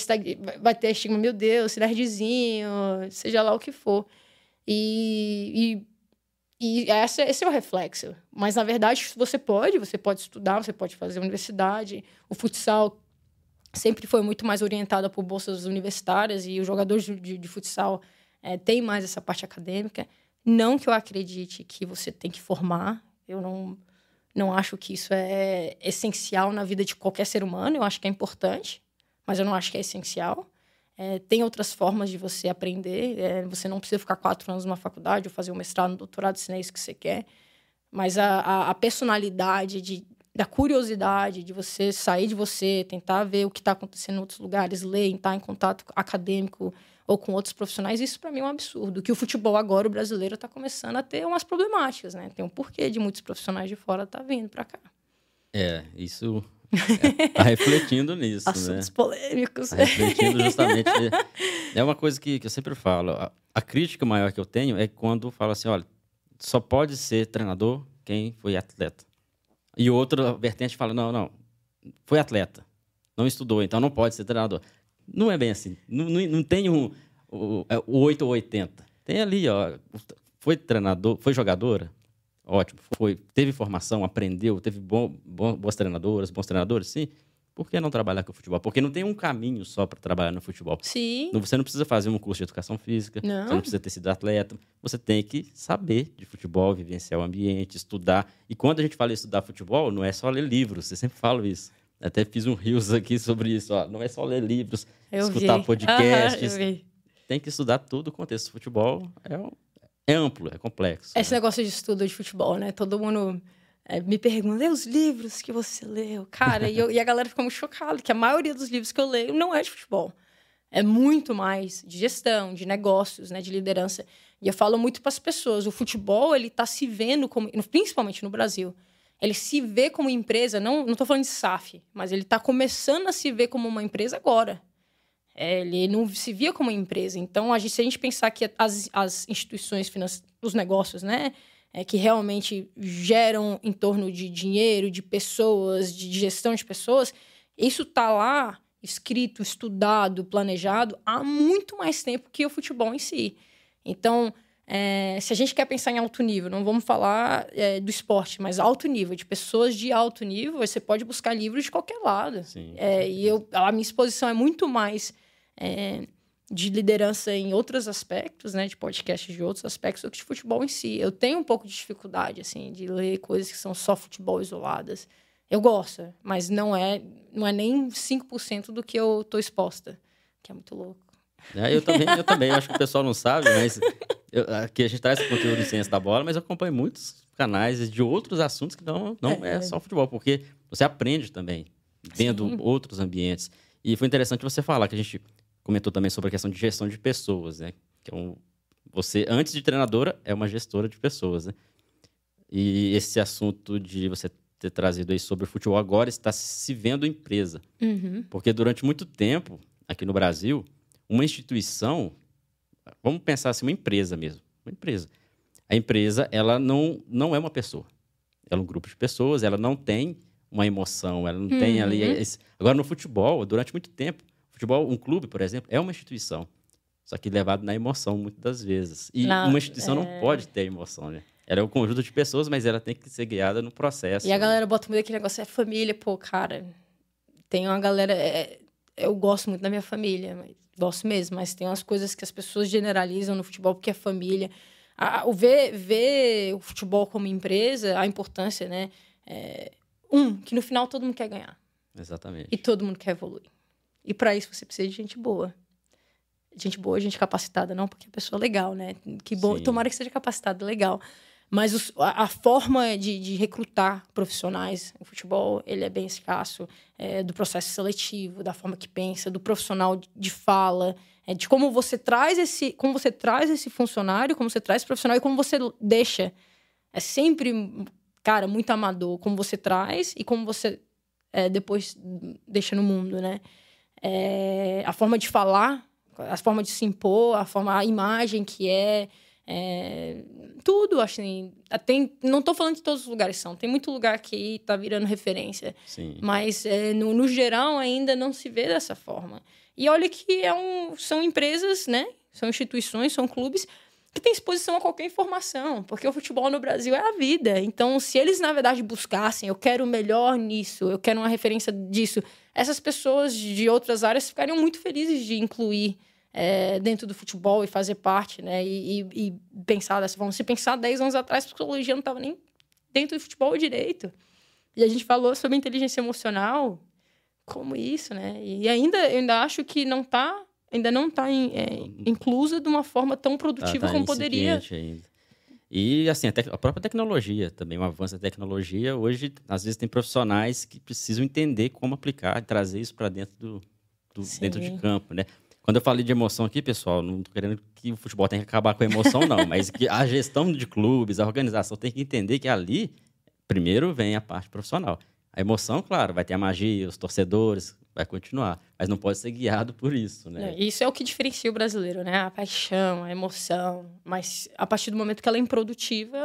vai ter estigma, meu Deus, nerdzinho, seja lá o que for. E, e e essa, esse é o reflexo. Mas, na verdade, você pode, você pode estudar, você pode fazer universidade. O futsal sempre foi muito mais orientado por bolsas universitárias e os jogadores de, de, futsal é, têm mais essa parte acadêmica. Não que eu acredite que você tem que formar. Eu não, não acho que isso é essencial na vida de qualquer ser humano. Eu acho que é importante, mas eu não acho que é essencial. É, tem outras formas de você aprender. É, você não precisa ficar quatro anos numa faculdade ou fazer um mestrado, um doutorado, se não é isso que você quer. Mas a, a, a personalidade, de, da curiosidade, de você sair de você, tentar ver o que está acontecendo em outros lugares, ler, estar em contato acadêmico ou com outros profissionais, isso para mí é um absurdo. Que o futebol agora, o brasileiro, está começando a ter umas problemáticas, né? Tem um porquê de muitos profissionais de fora estar tá vindo para cá. É, isso tá refletindo nisso, Assuntos né? Polêmicos. Tá refletindo justamente. é uma coisa que, que eu sempre falo. A, a, crítica maior que eu tenho é quando falo assim, olha, só pode ser treinador quem foi atleta. E outra vertente fala, não, não, foi atleta, não estudou, então não pode ser treinador. Não é bem assim. Não, não, não tem um, o, é, o 8 ou 80. Tem ali, ó, foi treinador, foi jogadora, Ótimo. Foi, teve formação, aprendeu, teve bom, bom, boas treinadoras, bons treinadores, sim. Por que não trabalhar com futebol? Porque não tem um caminho só para trabalhar no futebol. Sim. Você não precisa fazer um curso de educação física, não. você não precisa ter sido atleta. Você tem que saber de futebol, vivenciar o ambiente, estudar. E quando a gente fala estudar futebol, não é só ler livros, você sempre fala isso. Até fiz um rios aqui sobre isso. Ó. Não é só ler livros, eu escutar vi. podcasts. Uhum, tem que estudar todo o contexto futebol. É um, é amplo, é complexo. Esse né? negócio de estudo de futebol, né? Todo mundo é, me pergunta, os livros que você leu? Cara, e, eu, e, a galera fica muito chocada, que a maioria dos livros que eu leio não é de futebol. É muito mais de gestão, de negócios, né? De liderança. E eu falo muito para as pessoas, o futebol, ele está se vendo como... Principalmente no Brasil. Ele se vê como empresa, não estou falando de SAF, mas ele está começando a se ver como uma empresa agora. É, ele não se via como empresa. Então, a gente, se a gente pensar que as, as instituições financeiras, os negócios, né, é, que realmente geram em torno de dinheiro, de pessoas, de gestão de pessoas, isso está lá escrito, estudado, planejado há muito mais tempo que o futebol em si. Então, é, se a gente quer pensar em alto nível, não vamos falar é, do esporte, mas alto nível, de pessoas de alto nível, você pode buscar livros de qualquer lado. Sim, é, e eu, a minha exposição é muito mais é, de liderança em outros aspectos, né, de podcast de outros aspectos do que de futebol em si. Eu tenho um pouco de dificuldade, assim, de ler coisas que são só futebol isoladas. Eu gosto, mas não é, não é nem 5% do que eu tô exposta, que é muito louco. É, eu também, eu também. Eu acho que o pessoal não sabe, mas eu, aqui a gente traz conteúdo de ciência da bola, mas eu acompanho muitos canais de outros assuntos que não, não é, é só futebol, porque você aprende também, vendo Sim. outros ambientes. E foi interessante você falar que a gente comentou também sobre a questão de gestão de pessoas, né? Que é um, você, antes de treinadora, é uma gestora de pessoas, né? E esse assunto de você ter trazido aí sobre o futebol agora está se vendo empresa. Uhum. Porque durante muito tempo, aqui no Brasil, uma instituição, vamos pensar assim, uma empresa mesmo, uma empresa. A empresa, ela não, não é uma pessoa. Ela é um grupo de pessoas, ela não tem uma emoção, ela não uhum. tem ali... Uhum. Esse... Agora, no futebol, durante muito tempo, Futebol, um clube, por exemplo, é uma instituição. Só que levado na emoção, muitas das vezes. E não, uma instituição é... não pode ter emoção, né? Ela é um conjunto de pessoas, mas ela tem que ser guiada no processo. E a galera bota muito aquele negócio, é família, pô, cara. Tem uma galera. É, eu gosto muito da minha família, mas, gosto mesmo, mas tem umas coisas que as pessoas generalizam no futebol porque é família. A, o ver, ver o futebol como empresa, a importância, né? É, um, que no final todo mundo quer ganhar. Exatamente. E todo mundo quer evoluir. E para isso você precisa de gente boa. Gente boa, gente capacitada, não porque a pessoa é legal, né? Que bom, tomara que seja capacitada, legal. Mas os, a, a, forma de, de, recrutar profissionais no futebol, ele é bem escasso. É, do processo seletivo, da forma que pensa, do profissional de, de fala, é, de como você traz esse, como você traz esse funcionário, como você traz esse profissional e como você deixa. É sempre, cara, muito amador. Como você traz e como você é, depois deixa no mundo, né? É, a forma de falar a forma de se impor, a forma, a imagem que é, é tudo, assim. Tem, não estou falando de todos os lugares são, tem muito lugar que está virando referência. Sim. Mas é, no, no geral ainda não se vê dessa forma. E olha que é um, são empresas, né? São instituições, são clubes que têm exposição a qualquer informação, porque o futebol no Brasil é a vida. Então, se eles, na verdade, buscassem, eu quero o melhor nisso, eu quero uma referência disso, essas pessoas de outras áreas ficariam muito felizes de incluir é, dentro do futebol e fazer parte, né? E, e, e, pensar dessa forma. Se pensar 10 anos atrás, psicologia não estava nem dentro do futebol direito. E a gente falou sobre inteligência emocional, como isso, né? E ainda, eu ainda acho que não está ainda não está é, inclusa de uma forma tão produtiva tá, tá como poderia. Ainda. E, assim, a, a, própria tecnologia também, o avanço da tecnologia. Hoje, às vezes, tem profissionais que precisam entender como aplicar e trazer isso para dentro do, do dentro de campo, né? Quando eu falei de emoção aqui, pessoal, não estou querendo que o futebol tenha que acabar com a emoção, não. mas que a gestão de clubes, a organização tem que entender que ali, primeiro, vem a parte profissional. A emoção, claro, vai ter a magia, os torcedores, vai continuar. Mas não pode ser guiado por isso, né? Isso é o que diferencia o brasileiro, né? A paixão, a emoção. Mas a partir do momento que ela é improdutiva,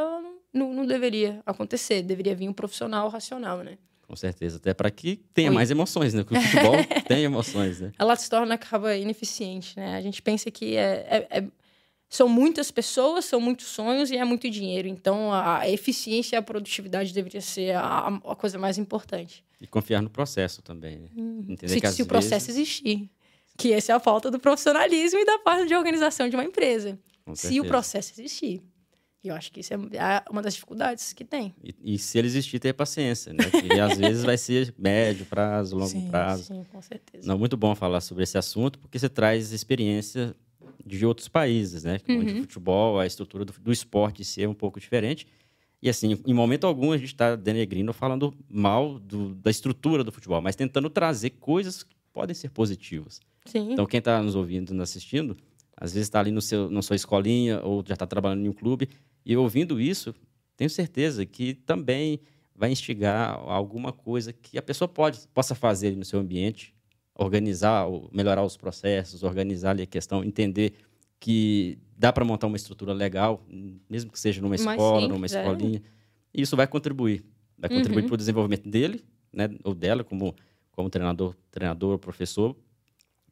não, não deveria acontecer. Deveria vir um profissional racional, né? Com certeza. Até para que tenha Oi. mais emoções, né? Porque o futebol tem emoções, né? Ela se torna, acaba ineficiente, né? A gente pensa que é, é, é são muitas pessoas, são muitos sonhos e é muito dinheiro. Então, a eficiência e a produtividade deveria ser a, a coisa mais importante. E confiar no processo também. Né? Hum. Entender se, que, se o processo vezes... existir. Que essa é a falta do profissionalismo e da parte de organização de uma empresa. se o processo existir. E eu acho que isso é uma das dificuldades que tem. E, e se ele existir, ter paciência, né? Que às vezes vai ser médio prazo, longo sim, prazo. Sim, com certeza. Não, muito bom falar sobre esse assunto, porque você traz experiência de outros países, né? Uhum. Onde o futebol, a estrutura do, do esporte se é um pouco diferente. E assim, em momento algum a gente está denegrindo falando mal do, da estrutura do futebol, mas tentando trazer coisas que podem ser positivas. Sim. Então, quem está nos ouvindo, nos assistindo, às vezes está ali no seu, na sua escolinha ou já está trabalhando em um clube e ouvindo isso, tenho certeza que também vai instigar alguma coisa que a pessoa pode, possa fazer no seu ambiente, organizar, melhorar os processos, organizar ali a questão, entender que dá para montar uma estrutura legal, mesmo que seja numa escola, numa é. escolinha. É. E isso vai contribuir. Vai contribuir uhum. para o desenvolvimento dele, né, ou dela, como, como treinador, treinador, professor,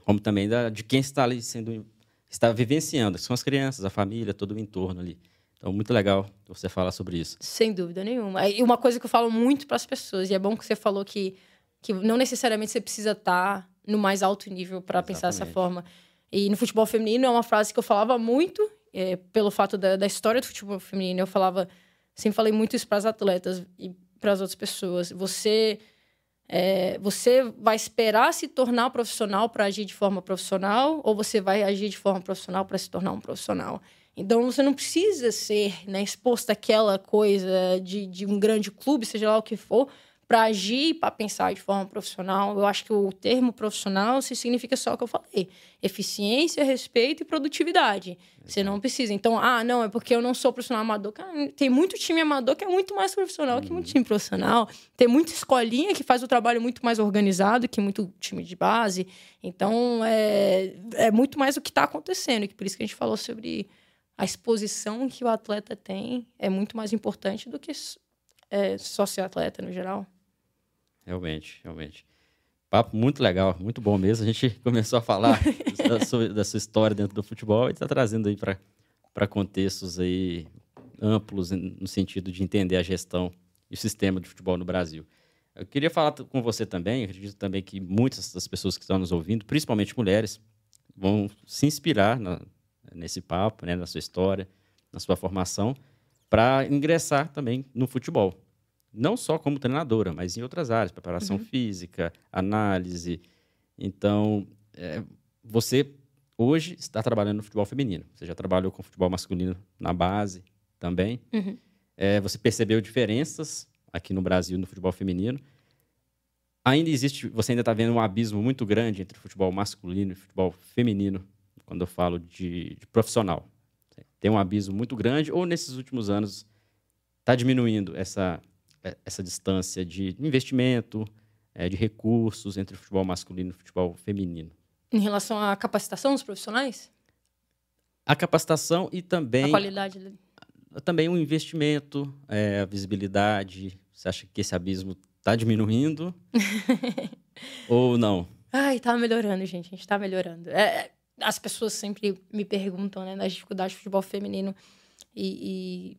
como também da, de quem está ali sendo está vivenciando, que são as crianças, a família, todo o entorno ali. Então, muito legal você falar sobre isso. Sem dúvida nenhuma. E uma coisa que eu falo muito para as pessoas, e é bom que você falou que, que não necessariamente você precisa estar tá no mais alto nível para pensar dessa forma. E no futebol feminino é uma frase que eu falava muito, é, pelo fato da, da, história do futebol feminino. Eu falava, sempre falei muito isso para as atletas e para as outras pessoas. Você. É, você vai esperar se tornar profissional para agir de forma profissional ou você vai agir de forma profissional para se tornar um profissional? Então você não precisa ser né, exposto àquela coisa de, de um grande clube, seja lá o que for, para agir, para pensar de forma profissional. Eu acho que o termo profissional se significa só o que eu falei: eficiência, respeito e produtividade. Você não precisa. Então, ah, não, é porque eu não sou profissional amador. Cara, tem muito time amador que é muito mais profissional que muito uhum. time profissional. Tem muita escolinha que faz o trabalho muito mais organizado que muito time de base. Então, é, é muito mais o que está acontecendo. E por isso que a gente falou sobre a exposição que o atleta tem é muito mais importante do que é, só ser atleta no geral. Realmente, realmente. Papo muito legal, muito bom mesmo. A gente começou a falar da, sua, da, sua, história dentro do futebol e está trazendo aí para contextos aí amplos no sentido de entender a gestão e o sistema de futebol no Brasil. Eu queria falar com você também, acredito também que muitas das pessoas que estão nos ouvindo, principalmente mulheres, vão se inspirar na, nesse papo, né, na sua história, na sua formação, para ingressar também no futebol. Não só como treinadora, mas em outras áreas, preparação uhum. física, análise. Então, é, você hoje está trabalhando no futebol feminino. Você já trabalhou com futebol masculino na base também. Uhum. É, você percebeu diferenças aqui no Brasil no futebol feminino. Ainda existe, você ainda está vendo um abismo muito grande entre futebol masculino e futebol feminino, quando eu falo de, de profissional. Tem um abismo muito grande, ou nesses últimos anos está diminuindo essa, essa distância de investimento, é, de recursos entre o futebol masculino e o futebol feminino. Em relação à capacitação dos profissionais? A capacitação e também. A qualidade. Também o um investimento, é, a visibilidade. Você acha que esse abismo está diminuindo? ou não? Ai, tá melhorando, gente. A gente está melhorando. É, as pessoas sempre me perguntam, né, das dificuldades do futebol feminino. E, e,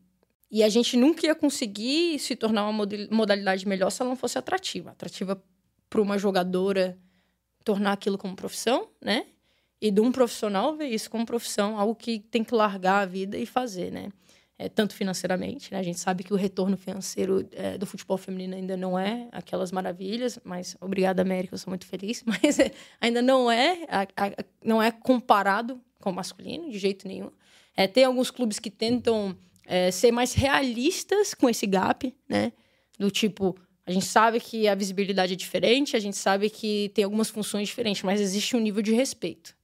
e, a gente nunca ia conseguir se tornar uma modalidade melhor se ela não fosse atrativa. Atrativa para uma jogadora tornar aquilo como profissão, né? E de um profissional ver isso como profissão, algo que tem que largar a vida e fazer, né? É, tanto financeiramente, né? A gente sabe que o retorno financeiro é, do futebol feminino ainda não é aquelas maravilhas, mas obrigada, América, eu sou muito feliz, mas é, ainda não é, a, a, não é comparado com o masculino, de jeito nenhum. É, tem alguns clubes que tentam é, ser mais realistas com esse gap, né? Do tipo, a gente sabe que a visibilidade é diferente, a gente sabe que tem algumas funções diferentes, mas existe um nível de respeito.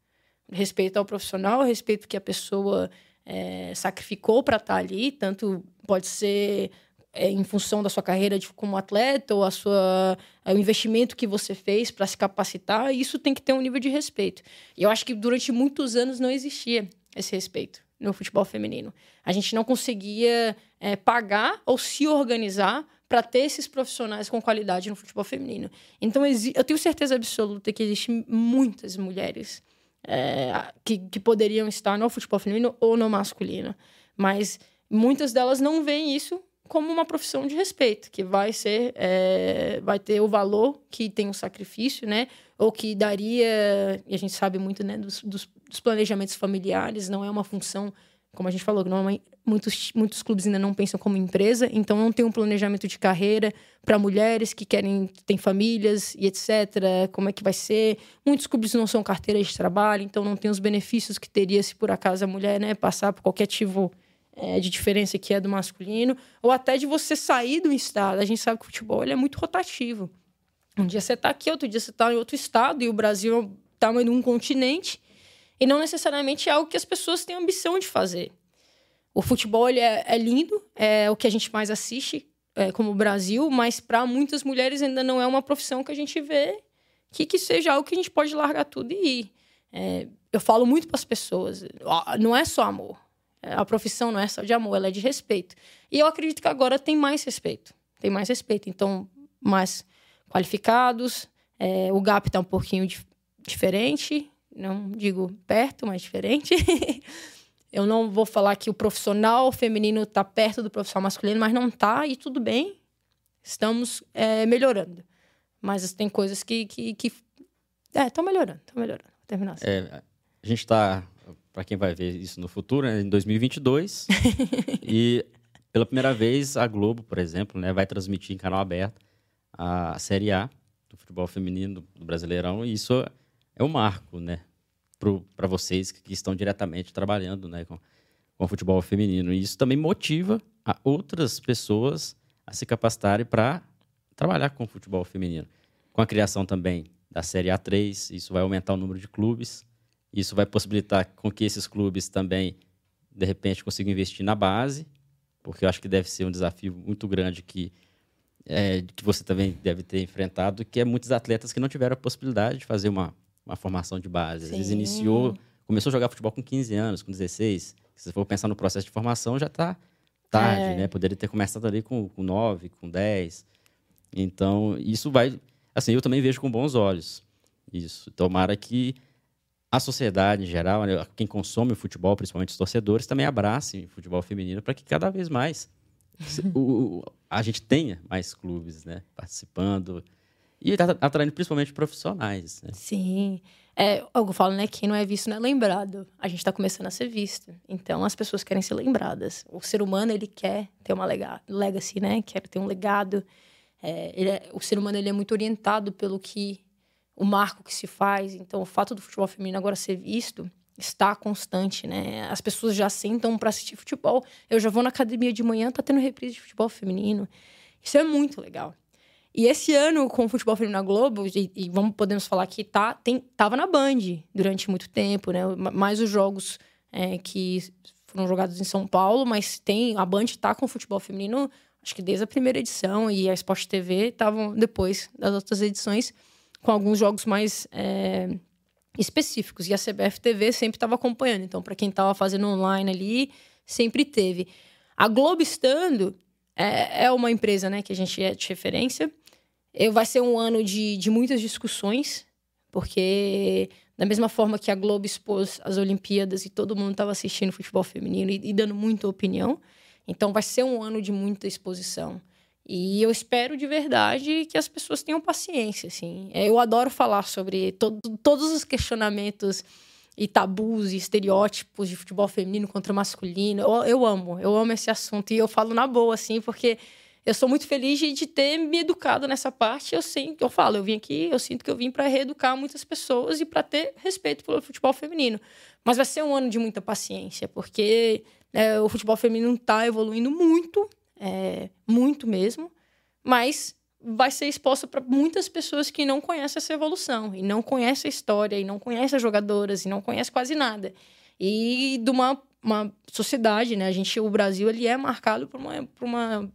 Respeito ao profissional, respeito que a pessoa é, sacrificou para estar tá ali, tanto pode ser é, em função da sua carreira de, como atleta ou a sua, é, o investimento que você fez para se capacitar, isso tem que ter um nível de respeito. E eu acho que durante muitos anos não existia esse respeito no futebol feminino. A gente não conseguia é, pagar ou se organizar para ter esses profissionais com qualidade no futebol feminino. Então, eu tenho certeza absoluta que existem muitas mulheres é, que, que poderiam estar no futebol feminino ou no masculino. Mas muitas delas não veem isso como uma profissão de respeito, que vai ser, é, vai ter o valor que tem o sacrifício, né? Ou que daria, e a gente sabe muito, né, dos, dos, dos planejamentos familiares, não é uma função, como a gente falou, não é uma, muitos, muitos clubes ainda não pensam como empresa, então não tem um planejamento de carreira para mulheres que querem, têm famílias e etc. Como é que vai ser? Muitos clubes não são carteiras de trabalho, então não tem os benefícios que teria se por acaso a mulher né, passar por qualquer tipo é, de diferença que é do masculino, ou até de você sair do estado. A gente sabe que o futebol é muito rotativo. Um dia você está aqui, outro dia você está em outro estado, e o Brasil é o tamanho de um continente, e não necessariamente é algo que as pessoas têm ambição de fazer. O futebol ele é, é lindo, é o que a gente mais assiste é, como Brasil, mas para muitas mulheres ainda não é uma profissão que a gente vê que, que seja algo que a gente pode largar tudo e ir. É, eu falo muito para as pessoas, não é só amor. É, a profissão não é só de amor, ela é de respeito. E eu acredito que agora tem mais respeito. Tem mais respeito. Então, mais qualificados. É, o gap está um pouquinho dif diferente. Não digo perto, mas diferente. Eu não vou falar que o profissional feminino está perto do profissional masculino, mas não está e tudo bem. Estamos é, melhorando. Mas tem coisas que. que, que é, estão melhorando, estão melhorando. Vou terminar assim. É, a gente está, para quem vai ver isso no futuro, né, em 2022. e pela primeira vez a Globo, por exemplo, né, vai transmitir em canal aberto a Série A do futebol feminino do Brasileirão. E isso é um marco, né? para vocês que estão diretamente trabalhando né, com, com o futebol feminino. E isso também motiva a outras pessoas a se capacitarem para trabalhar com o futebol feminino. Com a criação também da Série A3, isso vai aumentar o número de clubes, isso vai possibilitar com que esses clubes também, de repente, consigam investir na base, porque eu acho que deve ser um desafio muito grande que, é, que você também deve ter enfrentado, que é muitos atletas que não tiveram a possibilidade de fazer uma uma formação de base. Às vezes iniciou, começou a jogar futebol com 15 anos, com 16. Se você for pensar no processo de formação, já está tarde, é. né? Poderia ter começado ali com, com 9, com 10. Então, isso vai. Assim, eu também vejo com bons olhos isso. Tomara que a sociedade em geral, né, quem consome o futebol, principalmente os torcedores, também abracem o futebol feminino para que cada vez mais o, a gente tenha mais clubes né, participando e tá atraindo principalmente profissionais. Né? Sim. É, eu falo, né? Quem não é visto não é lembrado. A gente está começando a ser visto. Então, as pessoas querem ser lembradas. O ser humano, ele quer ter uma lega legacy, né? Quer ter um legado. É, é, o ser humano, ele é muito orientado pelo que... O marco que se faz. Então, o fato do futebol feminino agora ser visto está constante, né? As pessoas já sentam para assistir futebol. Eu já vou na academia de manhã, tá tendo reprise de futebol feminino. Isso é muito legal. E esse ano, com o futebol feminino na Globo, e, e, vamos podemos falar que tá, tem, tava na Band durante muito tempo, né? Mais os jogos é, que foram jogados em São Paulo, mas tem a Band tá com o futebol feminino, acho que desde a primeira edição, e a Sport TV estavam depois das outras edições, com alguns jogos mais é, específicos. E a CBF TV sempre estava acompanhando. Então, para quem estava fazendo online ali, sempre teve. A Globo estando é, é uma empresa né, que a gente é de referência. Eu, vai ser um ano de, de muitas discussões, porque da mesma forma que a Globo expôs as Olimpíadas e todo mundo estava assistindo futebol feminino e, e, dando muita opinião, então vai ser um ano de muita exposição. E eu espero de verdade que as pessoas tenham paciência, assim. É, eu adoro falar sobre to todos os questionamentos e tabus e estereótipos de futebol feminino contra masculino. Eu, eu amo, eu amo esse assunto e eu falo na boa, assim, porque eu sou muito feliz de, de ter me educado nessa parte. Eu sinto, eu falo, eu vim aqui, eu sinto que eu vim para reeducar muitas pessoas e para ter respeito pelo futebol feminino. Mas vai ser um ano de muita paciência, porque é, o futebol feminino está evoluindo muito, é, muito mesmo, mas vai ser exposta para muitas pessoas que não conhecem essa evolução e não conhecem a história e não conhecem as jogadoras e não conhecem quase nada. E de uma, uma sociedade, né? A gente, o Brasil, ele é marcado por uma, por uma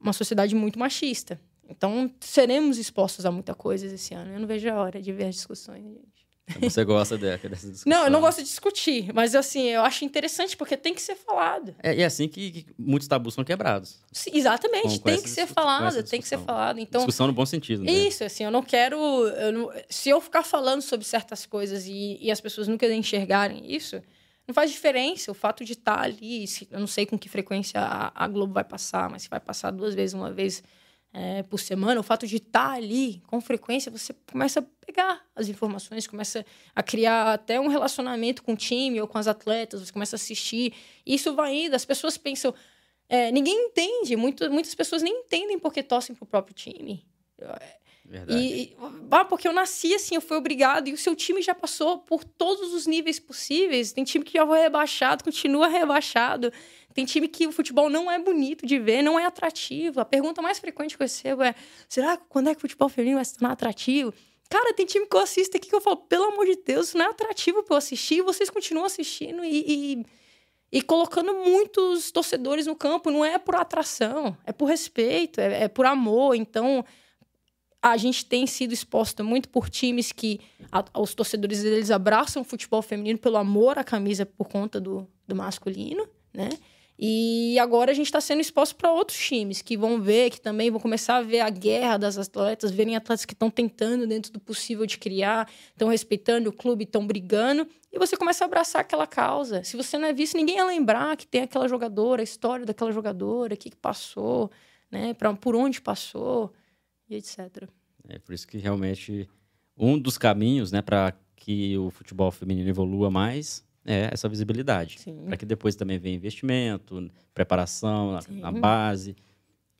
uma sociedade muito machista. Então, seremos expostos a muita coisa esse ano. Eu não vejo a hora de ver as discussões, gente. Você gosta dessas discussões? Não, eu não gosto de discutir, mas assim, eu acho interessante porque tem que ser falado. É, e é assim que, que, muitos tabus são quebrados. Sim, exatamente, com, com tem que ser falado, tem que ser falado. Então, discussão no bom sentido, né? Isso, assim, eu não quero. Eu não, se eu ficar falando sobre certas coisas e, e as pessoas nunca enxergarem isso, não faz diferença o fato de estar tá ali. eu não sei com que frequência a, a, Globo vai passar, mas se vai passar duas vezes, uma vez é, por semana, o fato de estar tá ali com frequência, você começa a pegar as informações, começa a criar até um relacionamento com o time ou com as atletas, você começa a assistir. E isso vai indo. As pessoas pensam. É, ninguém entende, muito, muitas pessoas nem entendem porque torcem para o próprio time. Verdade. E, ah, porque eu nasci assim, eu fui obrigado, e o seu time já passou por todos os níveis possíveis. Tem time que já foi rebaixado, continua rebaixado. Tem time que o futebol não é bonito de ver, não é atrativo. A pergunta mais frequente que eu recebo é: será que quando é que o futebol feminino vai se tornar atrativo? Cara, tem time que eu assisto aqui que eu falo, pelo amor de Deus, isso não é atrativo para eu assistir, e vocês continuam assistindo e, e, e, colocando muitos torcedores no campo. Não é por atração, é por respeito, é, é por amor. Então, a gente tem sido exposta muito por times que a, os torcedores deles abraçam o futebol feminino pelo amor à camisa por conta do, do masculino, né? E agora a gente está sendo exposto para outros times que vão ver, que também vão começar a ver a guerra das atletas, verem atletas que estão tentando, dentro do possível, de criar, estão respeitando o clube, estão brigando, e você começa a abraçar aquela causa. Se você não é visto, ninguém ia lembrar que tem aquela jogadora, a história daquela jogadora, o que, que passou, né? Pra, por onde passou e etc. É por isso que realmente um dos caminhos, né, para que o futebol feminino evolua mais é essa visibilidade, para que depois também venha investimento, preparação na, na base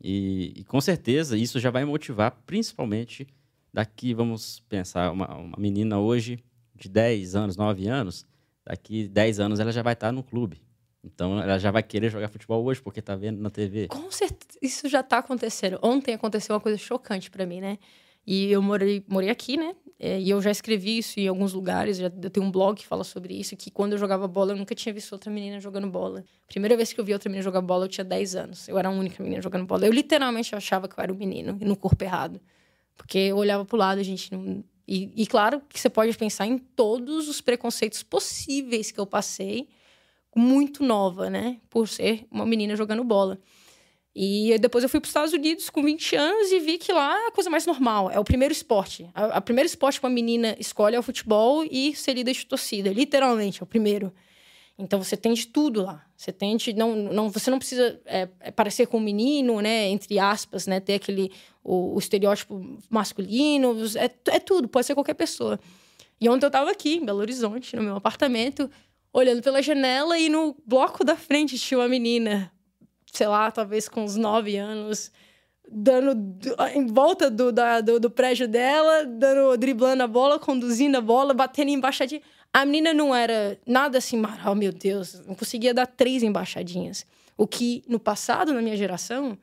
e, e, com certeza isso já vai motivar, principalmente daqui vamos pensar uma, uma menina hoje de 10 anos, 9 anos, daqui 10 anos ela já vai estar no clube. Então ela já vai querer jogar futebol hoje porque está vendo na TV. Com certeza, isso já está acontecendo. Ontem aconteceu uma coisa chocante para mim, né? E eu morei, morei aqui, né? É, e eu já escrevi isso em alguns lugares. Já, eu tenho um blog que fala sobre isso. Que quando eu jogava bola, eu nunca tinha visto outra menina jogando bola. Primeira vez que eu vi outra menina jogar bola, eu tinha 10 anos. Eu era a única menina jogando bola. Eu literalmente achava que eu era um menino, no corpo errado. Porque eu olhava pro lado, a gente não. E, e claro que você pode pensar em todos os preconceitos possíveis que eu passei, muito nova, né? Por ser uma menina jogando bola. E depois eu fui para os Estados Unidos com 20 anos e vi que lá é a coisa mais normal. É o primeiro esporte. A, a primeiro esporte que uma menina escolhe é o futebol e ser líder de torcida. Literalmente, é o primeiro. Então você tem de tudo lá. Você tem de, não, não, você não precisa é, é parecer com um menino, né? Entre aspas, né? Ter aquele o, o estereótipo masculino. É, é tudo, pode ser qualquer pessoa. E ontem eu estava aqui, em Belo Horizonte, no meu apartamento, olhando pela janela e no bloco da frente tinha uma menina sei lá, talvez com uns nove anos, dando em volta do, da, do, do, prédio dela, dando, driblando a bola, conduzindo a bola, batendo embaixadinha. A menina não era nada assim, oh meu Deus, não conseguia dar três embaixadinhas. O que no passado, na minha geração,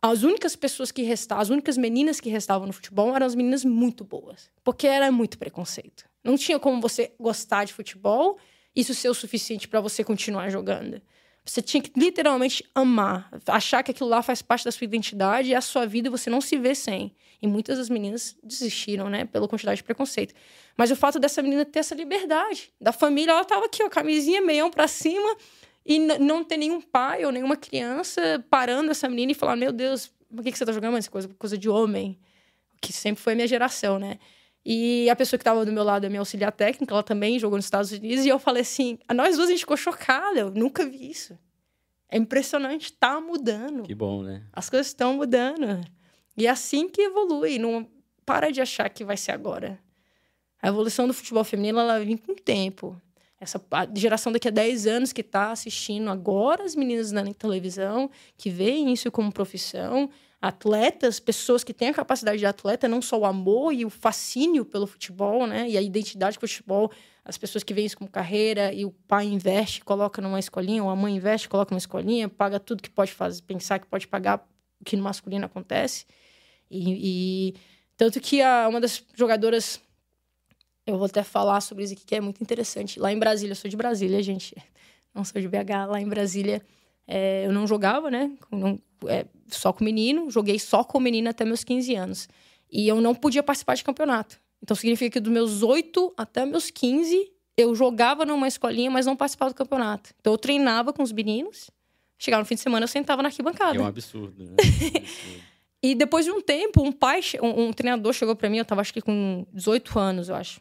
as únicas pessoas que restavam, as únicas meninas que restavam no futebol eram as meninas muito boas, porque era muito preconceito. Não tinha como você gostar de futebol, isso ser o suficiente para você continuar jogando. Você tinha que literalmente amar, achar que aquilo lá faz parte da sua identidade e a sua vida você não se vê sem. E muitas das meninas desistiram, né, pela quantidade de preconceito. Mas o fato dessa menina ter essa liberdade, da família, ela tava aqui, ó, camisinha, meião para cima, e não ter nenhum pai ou nenhuma criança parando essa menina e falar: Meu Deus, por que, que você tá jogando essa coisa? Coisa de homem. Que sempre foi a minha geração, né? E a pessoa que estava do meu lado é minha auxiliar técnica, ela também jogou nos Estados Unidos, e eu falei assim: nós duas a gente ficou chocada, eu nunca vi isso. É impressionante, tá mudando. Que bom, né? As coisas estão mudando. E é assim que evolui, não para de achar que vai ser agora. A evolução do futebol feminino, ela vem com o tempo. Essa geração daqui a 10 anos que está assistindo agora as meninas na televisão, que veem isso como profissão, atletas, pessoas que têm a capacidade de atleta, não só o amor e o fascínio pelo futebol, né? E a identidade com o futebol, as pessoas que veem isso como carreira e o pai investe, coloca numa escolinha, ou a mãe investe, coloca numa escolinha, paga tudo que pode fazer, pensar que pode pagar o que no masculino acontece. E, e tanto que a, uma das jogadoras, eu vou até falar sobre isso aqui, que é muito interessante. Lá em Brasília, eu sou de Brasília, gente, não sou de BH, lá em Brasília é, eu não jogava, né? Não, é, só com menino, joguei só com menino até meus 15 anos. E eu não podia participar de campeonato. Então significa que dos meus 8 até meus 15, eu jogava numa escolinha, mas não participava do campeonato. Então eu treinava com os meninos. Chegava no fim de semana, eu sentava na arquibancada. É um absurdo, né? É um absurdo. e depois de um tempo, um pai, um, um treinador chegou para mim, eu tava acho que com 18 anos, eu acho.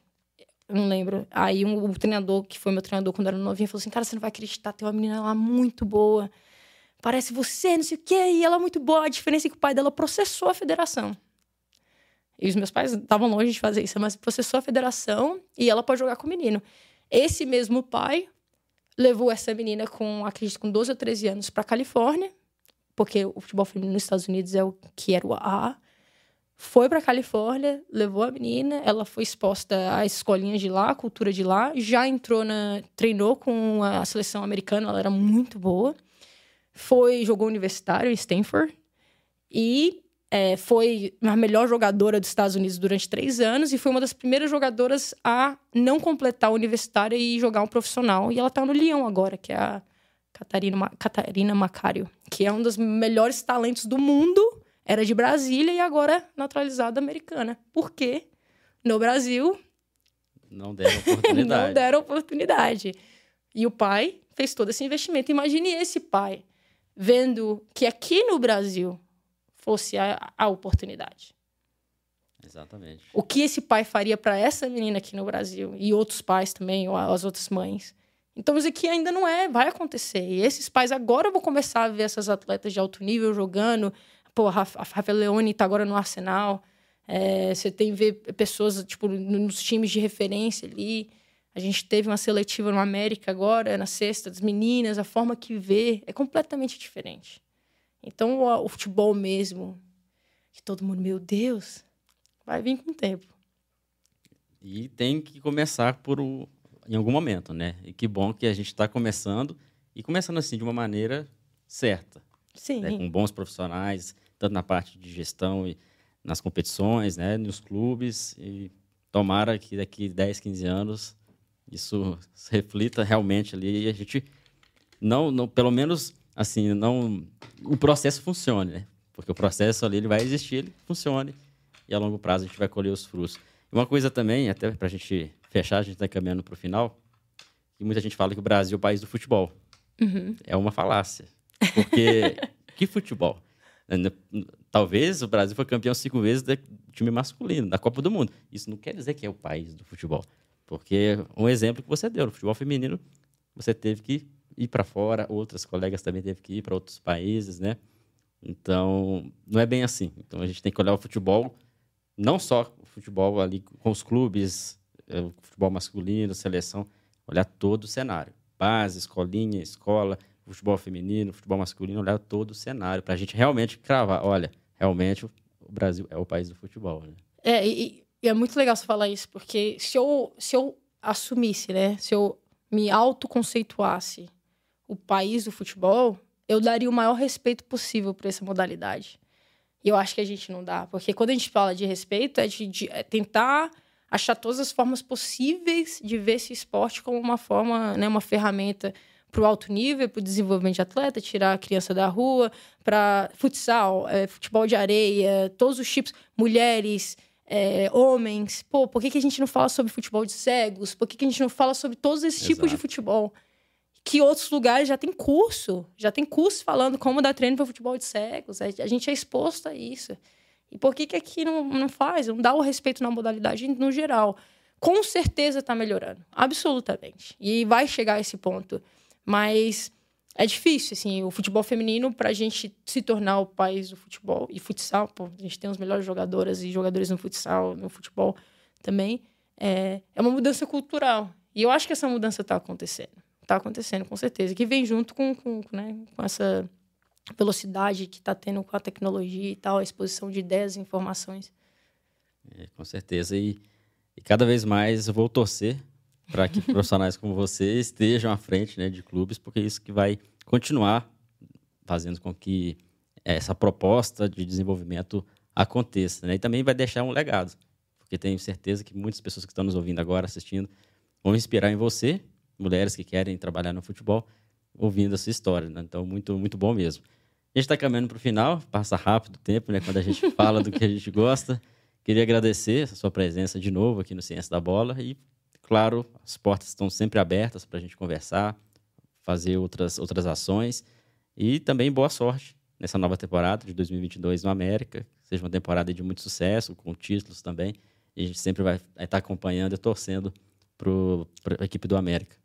Não lembro. Aí um, o treinador, que foi meu treinador quando eu era novinha, falou assim: Cara, você não vai acreditar, tem uma menina lá muito boa. Parece você, não sei o quê. E ela é muito boa. A diferença é que o pai dela processou a federação. E os meus pais estavam longe de fazer isso, mas processou a federação e ela pode jogar com o menino. Esse mesmo pai levou essa menina com, acredito, com 12 ou 13 anos para Califórnia, porque o futebol feminino nos Estados Unidos é o que era o A foi para Califórnia, levou a menina, ela foi exposta às escolinhas de lá, à cultura de lá, já entrou na treinou com a seleção americana, ela era muito boa. Foi jogou universitário em Stanford e é, foi a melhor jogadora dos Estados Unidos durante três anos e foi uma das primeiras jogadoras a não completar a universitária e jogar um profissional. E ela está no Lyon agora, que é a Catarina, Catarina Macário, que é um dos melhores talentos do mundo era de Brasília e agora naturalizada americana. Por quê? No Brasil. Não deram oportunidade. não deram oportunidade. E o pai fez todo esse investimento. Imagine esse pai vendo que aqui no Brasil fosse a, a oportunidade. Exatamente. O que esse pai faria para essa menina aqui no Brasil e outros pais também, ou as outras mães. Então isso aqui ainda não é, vai acontecer. E esses pais agora vão começar a ver essas atletas de alto nível jogando, Pô, a Rafael Leone tá agora no Arsenal. É, você tem ver pessoas, tipo, nos times de referência ali. A gente teve uma seletiva no América agora, na sexta, das meninas, a forma que vê é completamente diferente. Então, o, o futebol mesmo, que todo mundo, meu Deus, vai vir com o tempo. E tem que começar por o, em algum momento, né? E que bom que a gente está começando e começando assim de uma maneira certa. Sim. Né? Com bons profissionais, tanto na parte de gestão e nas competições, né, nos clubes. E tomara que daqui 10, 15 anos isso reflita realmente ali e a gente não, não pelo menos assim, não o processo funcione, né? Porque o processo ali ele vai existir, ele funcione e a longo prazo a gente vai colher os frutos. Uma coisa também, até para a gente fechar, a gente está caminhando para o final, e muita gente fala que o Brasil é o país do futebol. Uhum. É uma falácia. Porque Que futebol? Talvez o Brasil foi campeão cinco vezes do time masculino, da Copa do Mundo. Isso não quer dizer que é o país do futebol. Porque um exemplo que você deu, no futebol feminino, você teve que ir para fora, outras colegas também teve que ir para outros países, né? Então, não é bem assim. Então, a gente tem que olhar o futebol, não só o futebol ali com os clubes, é, o futebol masculino, seleção, olhar todo o cenário. Base, escolinha, escola, futebol feminino, futebol masculino, olhar todo o cenário, para a gente realmente cravar, olha, realmente o Brasil é o país do futebol. Né? É, e, e, é muito legal você falar isso, porque se eu, se eu assumisse, né, se eu me autoconceituasse o país do futebol, eu daria o maior respeito possível para essa modalidade. E eu acho que a gente não dá, porque quando a gente fala de respeito, é de, de é tentar achar todas as formas possíveis de ver esse esporte como uma forma, né, uma ferramenta para o alto nível, para o desenvolvimento de atleta, tirar a criança da rua, para futsal, é, futebol de areia, todos os tipos, mulheres, é, homens. Pô, por que, que a gente não fala sobre futebol de cegos? Por que, que a gente não fala sobre todos esses Exato. tipos de futebol? Que outros lugares já tem curso, já tem curso falando como dar treino para futebol de cegos. A gente é exposto a isso. E por que, que aqui não, não faz? Não dá o respeito na modalidade no geral. Com certeza está melhorando, absolutamente. E vai chegar a esse ponto. Mas é difícil, assim, o futebol feminino, para a gente se tornar o país do futebol e futsal, pô, a gente tem os melhores jogadoras e jogadores no futsal, no futebol também, é, é uma mudança cultural. E eu acho que essa mudança está acontecendo. Está acontecendo, com certeza. Que vem junto com, com, né, com essa velocidade que está tendo com a tecnologia e tal, a exposição de ideias e informações. É, com certeza. E, e cada vez mais eu vou torcer para que profissionais como você estejam à frente né, de clubes, porque é isso que vai continuar fazendo com que essa proposta de desenvolvimento aconteça. Né? E também vai deixar um legado, porque tenho certeza que muitas pessoas que estão nos ouvindo agora, assistindo, vão inspirar em você, mulheres que querem trabalhar no futebol, ouvindo essa história. Né? Então, muito, muito bom mesmo. A gente está caminhando para o final, passa rápido o tempo, né? Quando a gente fala do que a gente gosta. Queria agradecer a sua presença de novo aqui no Ciência da Bola e claro, as portas estão sempre abertas para a gente conversar, fazer outras, outras ações. E também boa sorte nessa nova temporada de 2022 no América. Seja uma temporada de muito sucesso, com títulos também. E a gente sempre vai estar acompanhando e torcendo para a equipe do América.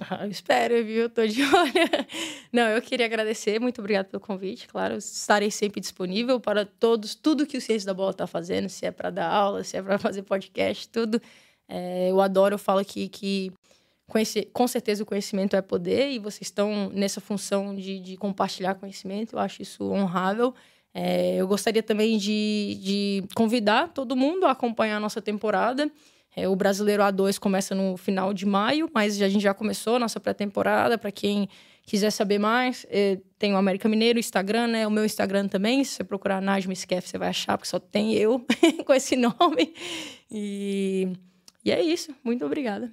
Ah, espero, viu? Tô de olho. Não, eu queria agradecer, muito obrigado pelo convite. Claro, estarei sempre disponível para todos, tudo que o Ciência da Bola está fazendo, se é para dar aula, se é para fazer podcast, tudo. É, eu adoro, eu falo que conhecer, com certeza o conhecimento é poder e vocês estão nessa função de, de compartilhar conhecimento, eu acho isso honrável. É, eu gostaria também de, de convidar todo mundo a acompanhar a nossa temporada. É, o Brasileiro A2 começa no final de maio, mas a gente já começou a nossa pré-temporada. Para quem quiser saber mais, é, tem o América Mineiro, o Instagram, né? O meu Instagram também. Se você procurar Najma Skef, você vai achar, porque só tem eu com esse nome. E e é isso. Muito obrigada.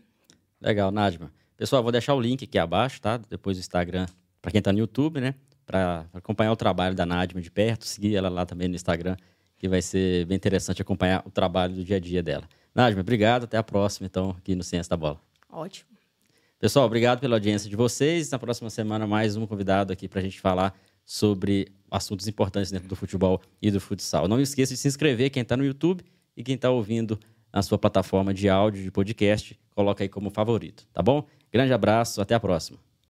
Legal, Nadma. Pessoal, vou deixar o link aqui abaixo, tá? Depois do Instagram, para quem está no YouTube, né? Para acompanhar o trabalho da Nadma de perto, seguir ela lá também no Instagram, que vai ser bem interessante acompanhar o trabalho do dia a dia dela. Nadma, obrigado. Até a próxima, então, aqui no Ciência da Bola. Ótimo. Pessoal, obrigado pela audiência de vocês. Na próxima semana, mais um convidado aqui para a gente falar sobre assuntos importantes dentro do futebol e do futsal. Não esqueça de se inscrever, quem está no YouTube e quem está ouvindo na sua plataforma de áudio de podcast, coloca aí como favorito, tá bom? Grande abraço, até a próxima.